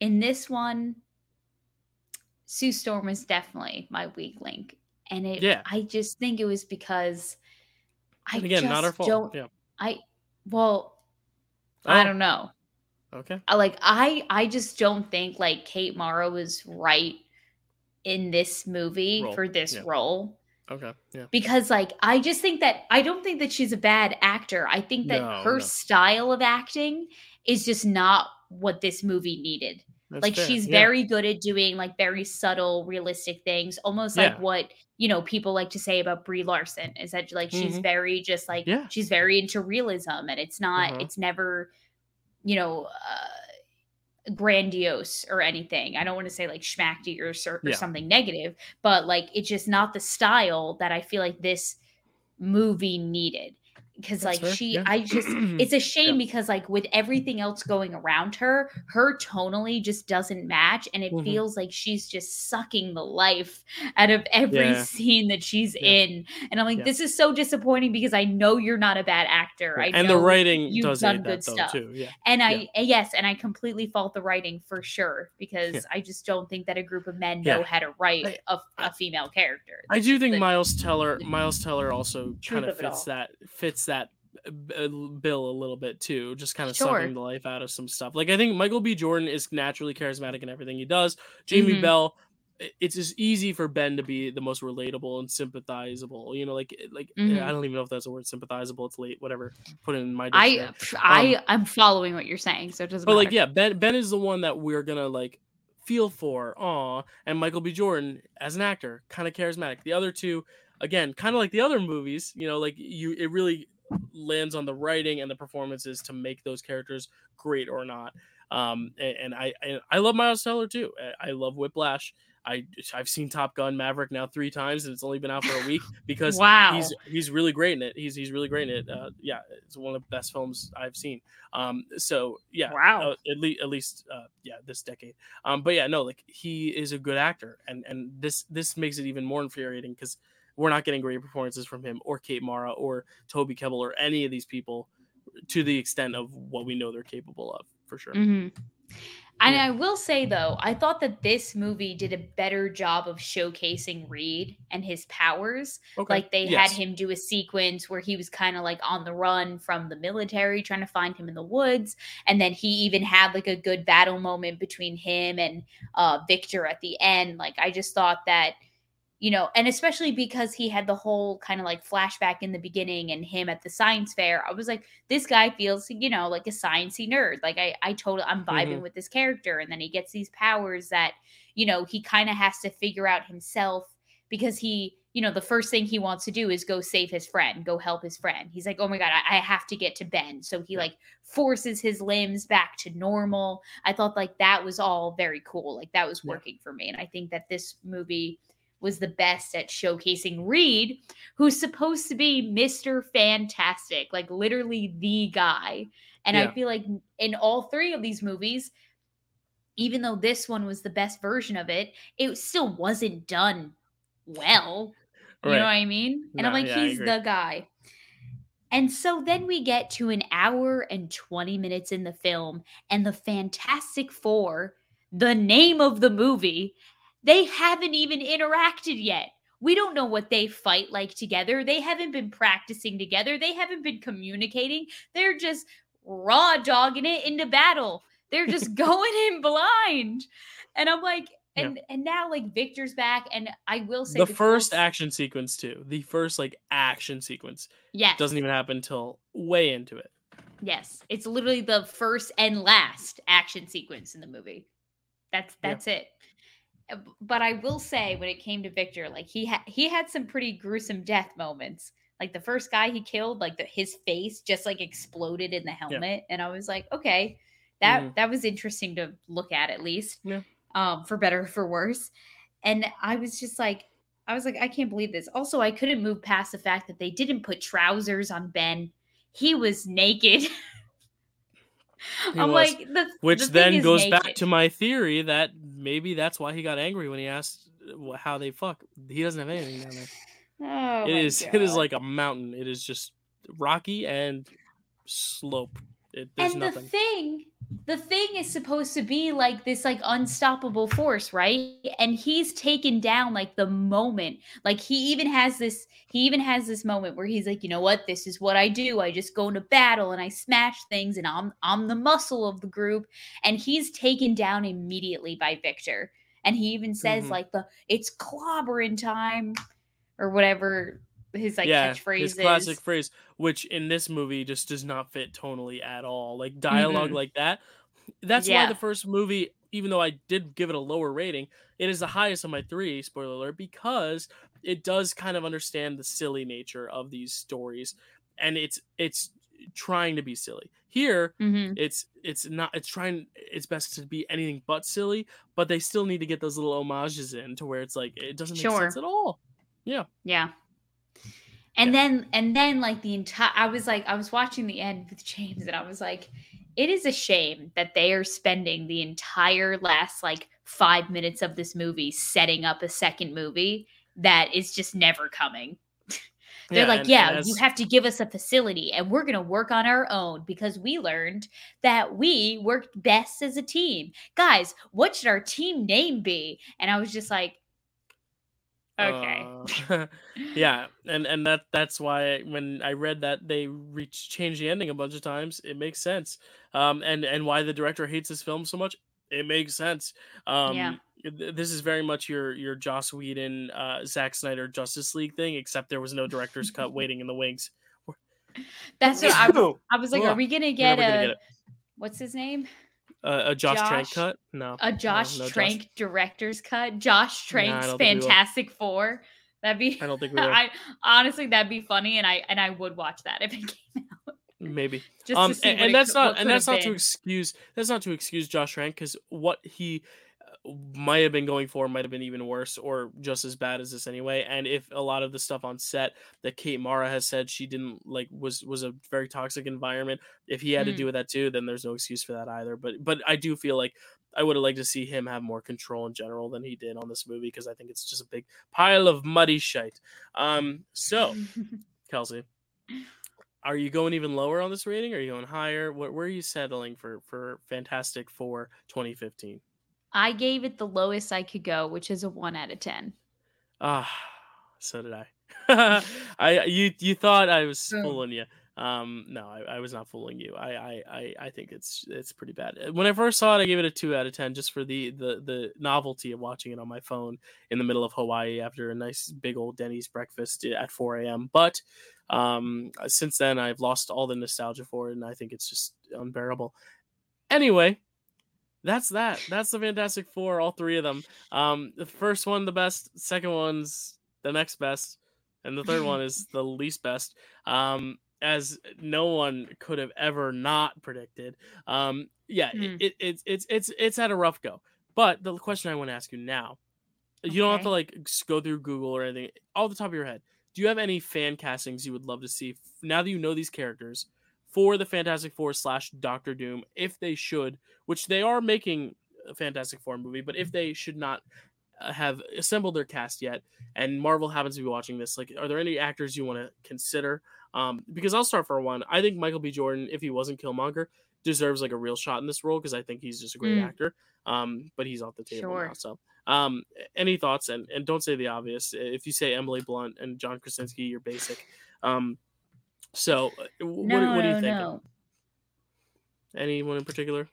in this one, Sue Storm was definitely my weak link. And it Yeah. I just think it was because I And again, just not our fault. don't Yeah. I well, I Oh, don't know. Okay. I- Like I I just don't think like Kate Mara was right in this movie Role, for this yeah. role Okay. Yeah. because like I just think that I don't think that she's a bad actor. I think that No, her no. style of acting is just not what this movie needed. That's like fair. she's Yeah. very good at doing like very subtle realistic things, almost like what, you know, people like to say about Brie Larson is that like she's Mhm. very just like Yeah. she's very into realism and it's not Uh-huh. it's never you know, uh, grandiose or anything. I don't want to say like schmacky or, or Yeah. something negative, but like it's just not the style that I feel like this movie needed. Because like she, yeah. I just, it's a shame because like with everything else going around her, her tonally just doesn't match, and it Mhm. feels like she's just sucking the life out of every Yeah. scene that she's Yeah. in. And I'm like, Yeah. this is so disappointing because I know you're not a bad actor. I and the writing you've done good though stuff. too. Yeah. And I yes, and I completely fault the writing for sure because Yeah. I just don't think that a group of men Yeah. know how to write I- a, a female character. I do think the- Miles Teller Miles Teller also kind of of it all. fits that fits fits that bill a little bit too, just kind of Sure. sucking the life out of some stuff. Like I think Michael B. Jordan is naturally charismatic in everything he does. Jamie Mhm. Bell, it's just easy for Ben to be the most relatable and sympathizable. You know, like like Mhm. I don't even know if that's a word. Sympathizable. It's late. Whatever. Put it in my. I pff, I I'm following what you're saying, so it doesn't Um, But matter. like, yeah, Ben Ben is the one that we're gonna like feel for. Aw, and Michael B. Jordan as an actor, kind of charismatic. The other two, again, kind of like the other movies. You know, like you, it really lands on the writing and the performances to make those characters great or not. Um, and, and I and I love Miles Teller too. I, I love Whiplash. I I've seen Top Gun Maverick now three times and it's only been out for a week because Wow. he's he's really great in it. He's he's really great in it. Uh, yeah, it's one of the best films I've seen. Um, so yeah, Wow. uh, at least at least uh, yeah, this decade. Um, but yeah, no, like he is a good actor, and and this this makes it even more infuriating because we're not getting great performances from him or Kate Mara or Toby Kebbell or any of these people to the extent of what we know they're capable of for sure. hmm And Yeah. I will say though, I thought that this movie did a better job of showcasing Reed and his powers. Okay. Like they Yes. had him do a sequence where he was kind of like on the run from the military, trying to find him in the woods, and then he even had like a good battle moment between him and uh, Victor at the end. Like I just thought that. You know, and especially because he had the whole kind of like flashback in the beginning and him at the science fair, I was like, this guy feels you know like a sciencey nerd. Like i i totally i'm vibing mm-hmm. with this character and then he gets these powers that you know he kind of has to figure out himself because he you know the first thing he wants to do is go save his friend go help his friend. He's like oh my god i, I have to get to ben. So he Yeah. like forces his limbs back to normal. I thought like that was all very cool. Like that was Yeah. working for me and i think that this movie was the best at showcasing Reed, who's supposed to be Mr. Fantastic, like literally the guy. And I feel like in all three of these movies, even though this one was the best version of it, it still wasn't done well. You know what I mean? And I'm like, yeah, he's the guy. And so then we get to an hour and 20 minutes in the film, and the Fantastic Four, the name of the movie, they haven't even interacted yet. We don't know what they fight like together. They haven't been practicing together. They haven't been communicating. They're just raw dogging it into battle. They're just going in blind. And I'm like, Yeah. and and now like Victor's back, and I will say the first action sequence too. The first like action sequence yes, doesn't even happen until way into it. Yes, it's literally the first and last action sequence in the movie. That's Yeah. that's it. Uh, But I will say, when it came to Victor, like he had he had some pretty gruesome death moments. Like the first guy he killed, like the, his face just like exploded in the helmet, and I was like, okay, that Mhm. that was interesting to look at at least, Yeah. um, for better or for worse. And I was just like, I was like, I can't believe this. Also, I couldn't move past the fact that they didn't put trousers on Ben. He was naked. He I'm was. like, the, Which the then goes back to my theory that maybe that's why he got angry when he asked uh, how they fuck. He doesn't have anything down there. Oh it is it is like a mountain. It is just rocky and slope. It, and nothing. the thing the thing is supposed to be like this like unstoppable force right? And he's taken down like the moment. Like he even has this he even has this moment where he's like you know what? This is what i do. I just go into battle and i smash things and i'm i'm the muscle of the group. And he's taken down immediately by victor. And he even says Mhm. like the it's clobbering time or whatever his like yeah, catchphrase his is classic phrase, which in this movie just does not fit tonally at all. Like dialog Mm-mm. like that. That's why the first movie, even though I did give it a lower rating, it is the highest of my three. Spoiler alert, because it does kind of understand the silly nature of these stories, and it's it's trying to be silly. Here, Mhm. it's it's not it's trying its best to be anything but silly, but they still need to get those little homages in to where it's like it doesn't make Sure. sense at all. Yeah. Yeah. And Yeah. then and then like the entire I was like I was watching the end with James and I was like it is a shame that they are spending the entire last like 5 minutes of this movie setting up a second movie that is just never coming. They're like, and- yeah, and you have to give us a facility and we're going to work on our own because we learned that we worked best as a team. Guys, what should our team name be? And I was just like, Okay. Uh, yeah, and and that that's why when I read that they reached changed the ending a bunch of times, it makes sense. Um, and and why the director hates this film so much, it makes sense. Um, yeah. This is very much your your Joss Whedon, uh, Zack Snyder Justice League thing, except there was no director's cut waiting in the wings. That's what I, I was like. Are we gonna get a? Get what's his name? Uh, a Josh, Josh, Trank cut? No. A Josh no, no Trank Josh. director's cut. Josh Trank's nah, Fantastic Four. That'd be. I don't think we will. I honestly, that'd be funny, and I and I would watch that if it came out. Maybe. Just um, and, and that's not and that's not been. to excuse that's not to excuse Josh Trank because what he might have been going for might have been even worse or just as bad as this anyway and if a lot of the stuff on set that kate mara has said she didn't like was was a very toxic environment if he had mm. to do with that too then there's no excuse for that either but but i do feel like i would have liked to see him have more control in general than he did on this movie because i think it's just a big pile of muddy shite um so kelsey are you going even lower on this rating? Are you going higher? What where are you settling for for Fantastic Four 2015? I gave it the lowest I could go, which is a one out of ten. Ah, so did I. I you you thought I was fooling you. Um, no, I, I, was not fooling you. I, I I think it's it's pretty bad. Uh, when I first saw it, I gave it a two out of ten just for the the the novelty of watching it on my phone in the middle of Hawaii after a nice big old Denny's breakfast at 4 a.m. But um, since then, I've lost all the nostalgia for it, and I think it's just unbearable. Anyway, that's that. That's the Fantastic Four, all three of them. Um, the first one the best, second one's the next best, and the third one is the least best. Um, as no one could have ever not predicted. Um, yeah, mm. it, it, it's it's it's it's had a rough go. But the question I want to ask you now, okay. you don't have to like go through Google or anything. All the top of your head, do you have any fan castings you would love to see now that you know these characters? For the Fantastic Four slash Doctor Doom if they should, which they are making a Fantastic Four movie, but if they should not uh, have assembled their cast yet, and Marvel happens to be watching this, like, are there any actors you want to consider? Um, because I'll start for one. I think Michael B. Jordan, if he wasn't Killmonger, deserves like a real shot in this role because I think he's just a great mm. actor. Um, but he's off the table sure. now. So, um, any thoughts? And and don't say the obvious. If you say Emily Blunt and John Krasinski, you're basic. Um, so, uh, what, no, what do you think? No. Anyone in particular?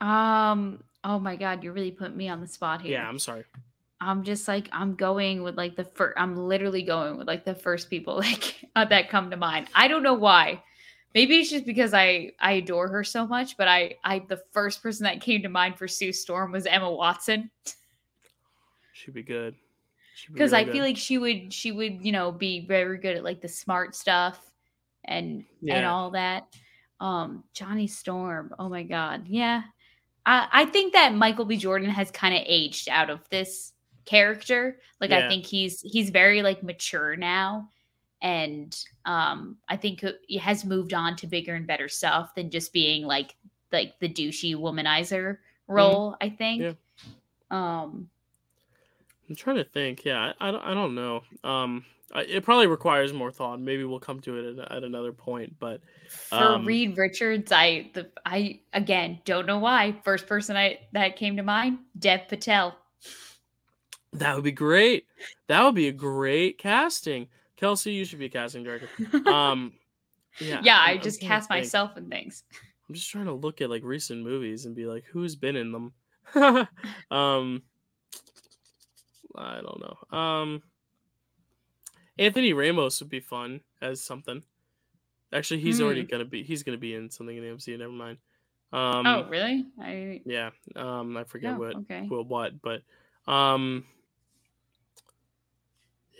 Um. Oh my God, you're really putting me on the spot here. Yeah, I'm sorry. I'm just like I'm going with like the first. I'm literally going with like the first people like uh, that come to mind. I don't know why. Maybe it's just because I I adore her so much. But I I the first person that came to mind for Sue Storm was Emma Watson. She'd be good. Because really I good. feel like she would she would you know be very good at like the smart stuff and yeah. and all that. Um, Johnny Storm. Oh my God. Yeah. I, I think that Michael B. Jordan has kind of aged out of this character. Like yeah. I think he's he's very like mature now. And um I think he has moved on to bigger and better stuff than just being like like the douchey womanizer mm-hmm. role, mm-hmm. I think. Yeah. Um I'm trying to think. Yeah, I, I don't I don't know. Um it probably requires more thought. Maybe we'll come to it at, at another point. But um, for Reed Richards, I the I again don't know why. First person I that came to mind, Dev Patel. That would be great. That would be a great casting. Kelsey, you should be a casting director. Um, yeah, yeah. I, I just cast think. myself in things. I'm just trying to look at like recent movies and be like, who's been in them? um, I don't know. Um. Anthony Ramos would be fun as something. Actually, he's mm. already gonna be. He's gonna be in something in the MCU. Never mind. Um, oh, really? I yeah. Um, I forget oh, what okay. what what, but um,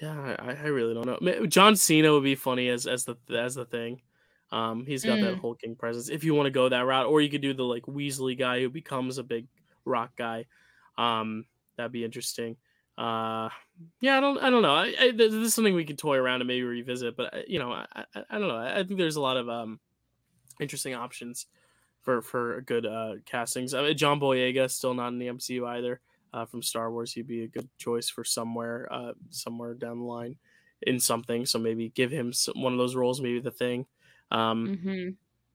yeah, I, I really don't know. John Cena would be funny as as the as the thing. Um, he's got mm. that hulking presence. If you want to go that route, or you could do the like Weasley guy who becomes a big rock guy. Um, that'd be interesting uh yeah i don't i don't know. I, I, this is something we could toy around and maybe revisit but uh, you know I, I, I don't know. I think there's a lot of um interesting options for for good uh castings. I mean, john boyega still not in the mcu either. Uh from star wars he'd be a good choice for somewhere uh somewhere down the line in something. So maybe give him some, one of those roles maybe the thing. Um mm-hmm.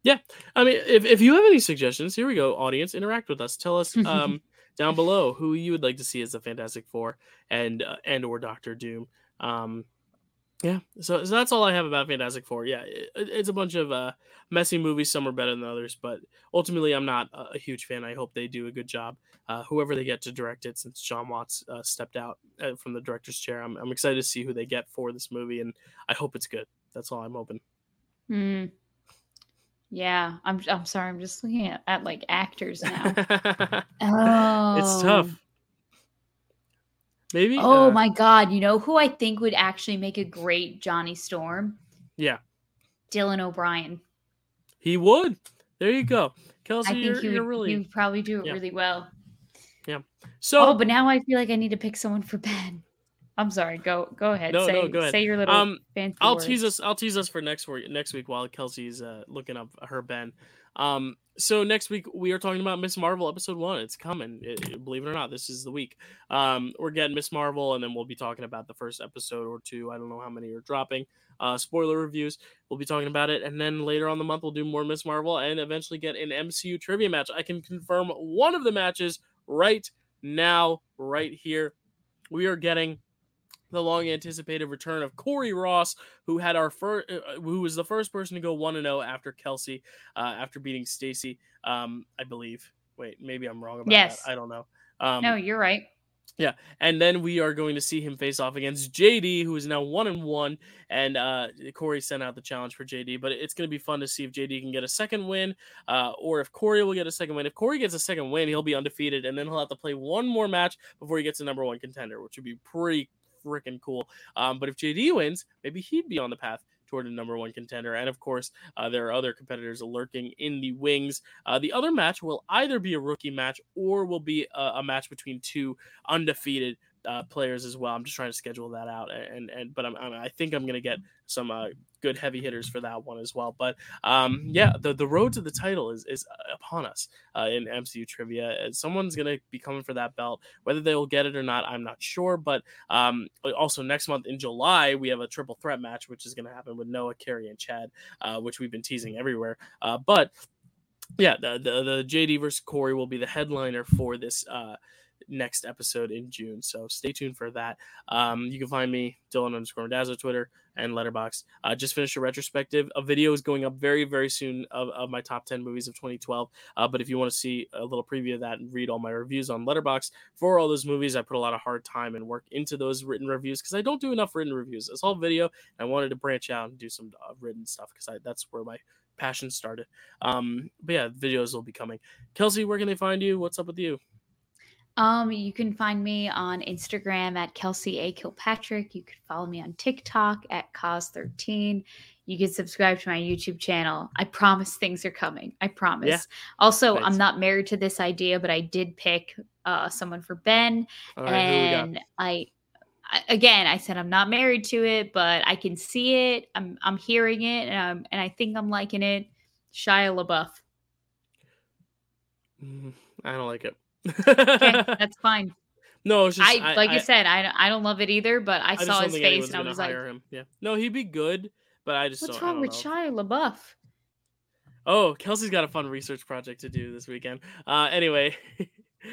yeah. I mean if, if you have any suggestions here we go audience interact with us. Tell us um down below who you would like to see as the Fantastic Four and uh, and or Doctor Doom. Um, yeah, so, so that's all I have about Fantastic Four. Yeah, it, it's a bunch of uh, messy movies. Some are better than others, but ultimately, I'm not a, huge fan. I hope they do a good job. Uh, whoever they get to direct it, since John Watts uh, stepped out uh, from the director's chair, I'm, I'm excited to see who they get for this movie, and I hope it's good. That's all I'm hoping. Hmm. Yeah, I'm. I'm sorry. I'm just looking at, at like actors now. oh, it's tough. Maybe. Oh uh, my god! You know who I think would actually make a great Johnny Storm? Yeah. Dylan O'Brien. He would. There you go, Kelsey. I think you're, he would, really. He would probably do it yeah. really well. Yeah. So. Oh, but now I feel like I need to pick someone for Ben. I'm sorry. Go go ahead. No, say, no, go ahead. Say your little um, I'll tease us. I'll tease us for next week. Next week while Kelsey's uh, looking up her Ben. Um, so next week we are talking about Ms. Marvel episode one. It's coming. It, believe it or not, this is the week. Um, we're getting Ms. Marvel, and then we'll be talking about the first episode or two. I don't know how many are dropping. Uh, spoiler reviews. We'll be talking about it, and then later on the month we'll do more Ms. Marvel, and eventually get an MCU trivia match. I can confirm one of the matches right now, right here. We are getting the long anticipated return of Corey Ross, who had our first, uh, uh, who was the first person to go one and zero after Kelsey, uh, after beating Stacy, um, I believe. Wait, maybe I'm wrong about yes. that. I don't know. Um, no, you're right. Yeah, and then we are going to see him face off against JD, who is now one and one. And uh, Corey sent out the challenge for JD, but it's going to be fun to see if JD can get a second win, uh, or if Corey will get a second win. If Corey gets a second win, he'll be undefeated, and then he'll have to play one more match before he gets a number one contender, which would be pretty freaking cool. Um, but if JD wins, maybe he'd be on the path toward a number one contender. And of course, uh, there are other competitors lurking in the wings. Uh, the other match will either be a rookie match or will be a, a match between two undefeated uh, players as well. I'm just trying to schedule that out, and and but I'm, I'm i think I'm gonna get some uh, good heavy hitters for that one as well. But um, yeah, the the road to the title is is upon us uh, in MCU trivia. Someone's gonna be coming for that belt. Whether they will get it or not, I'm not sure. But um, also next month in July, we have a triple threat match, which is gonna happen with Noah, Carrie, and Chad, uh, which we've been teasing everywhere. Uh, but yeah, the, the the JD versus Corey will be the headliner for this uh, next episode in June. So stay tuned for that. Um, you can find me, Dylan underscore Dazzler, Twitter and Letterboxd. Uh, just finished a retrospective. A video is going up very, very soon of, of my top 10 movies of 2012. Uh, but if you want to see a little preview of that and read all my reviews on Letterboxd for all those movies, I put a lot of hard time and work into those written reviews because I don't do enough written reviews. It's all video. I wanted to branch out and do some uh, written stuff because that's where my passion started. Um, but yeah, videos will be coming. Kelsey, where can they find you? What's up with you? Um, you can find me on Instagram at Kelsey A. Kilpatrick. You can follow me on TikTok at Cause13. You can subscribe to my YouTube channel. I promise things are coming. I promise. Yeah. Also, I'm not married to this idea, but I did pick uh, someone for Ben. Right, and I, I again, I said I'm not married to it, but I can see it. I'm I'm hearing it, and I'm, and I think I'm liking it. Shia LaBeouf. Mm, I don't like it okay, that's fine. No, just, I, I like I, I, said, I, I don't love it either, but I, saw his face and I was like, him. yeah, no, he'd be good, but I just what's wrong with know. Shia LaBeouf? Oh, Kelsey's got a fun research project to do this weekend. Uh, anyway.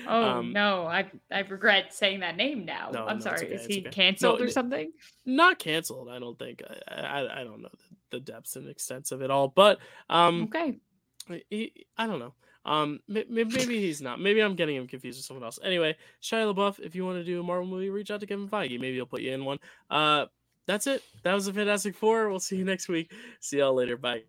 oh um, no, I I regret saying that name now. No, I'm no, sorry. Okay, Is he okay. canceled no, or something? Not canceled. I don't think. I I, I don't know the, the, depths and extents of it all, but um, okay. I don't know. Um, maybe, he's not. Maybe I'm getting him confused with someone else. Anyway, Shia LaBeouf, if you want to do a Marvel movie, reach out to Kevin Feige. Maybe he'll put you in one. Uh, that's it. That was a Fantastic Four. We'll see you next week. See y'all later. Bye.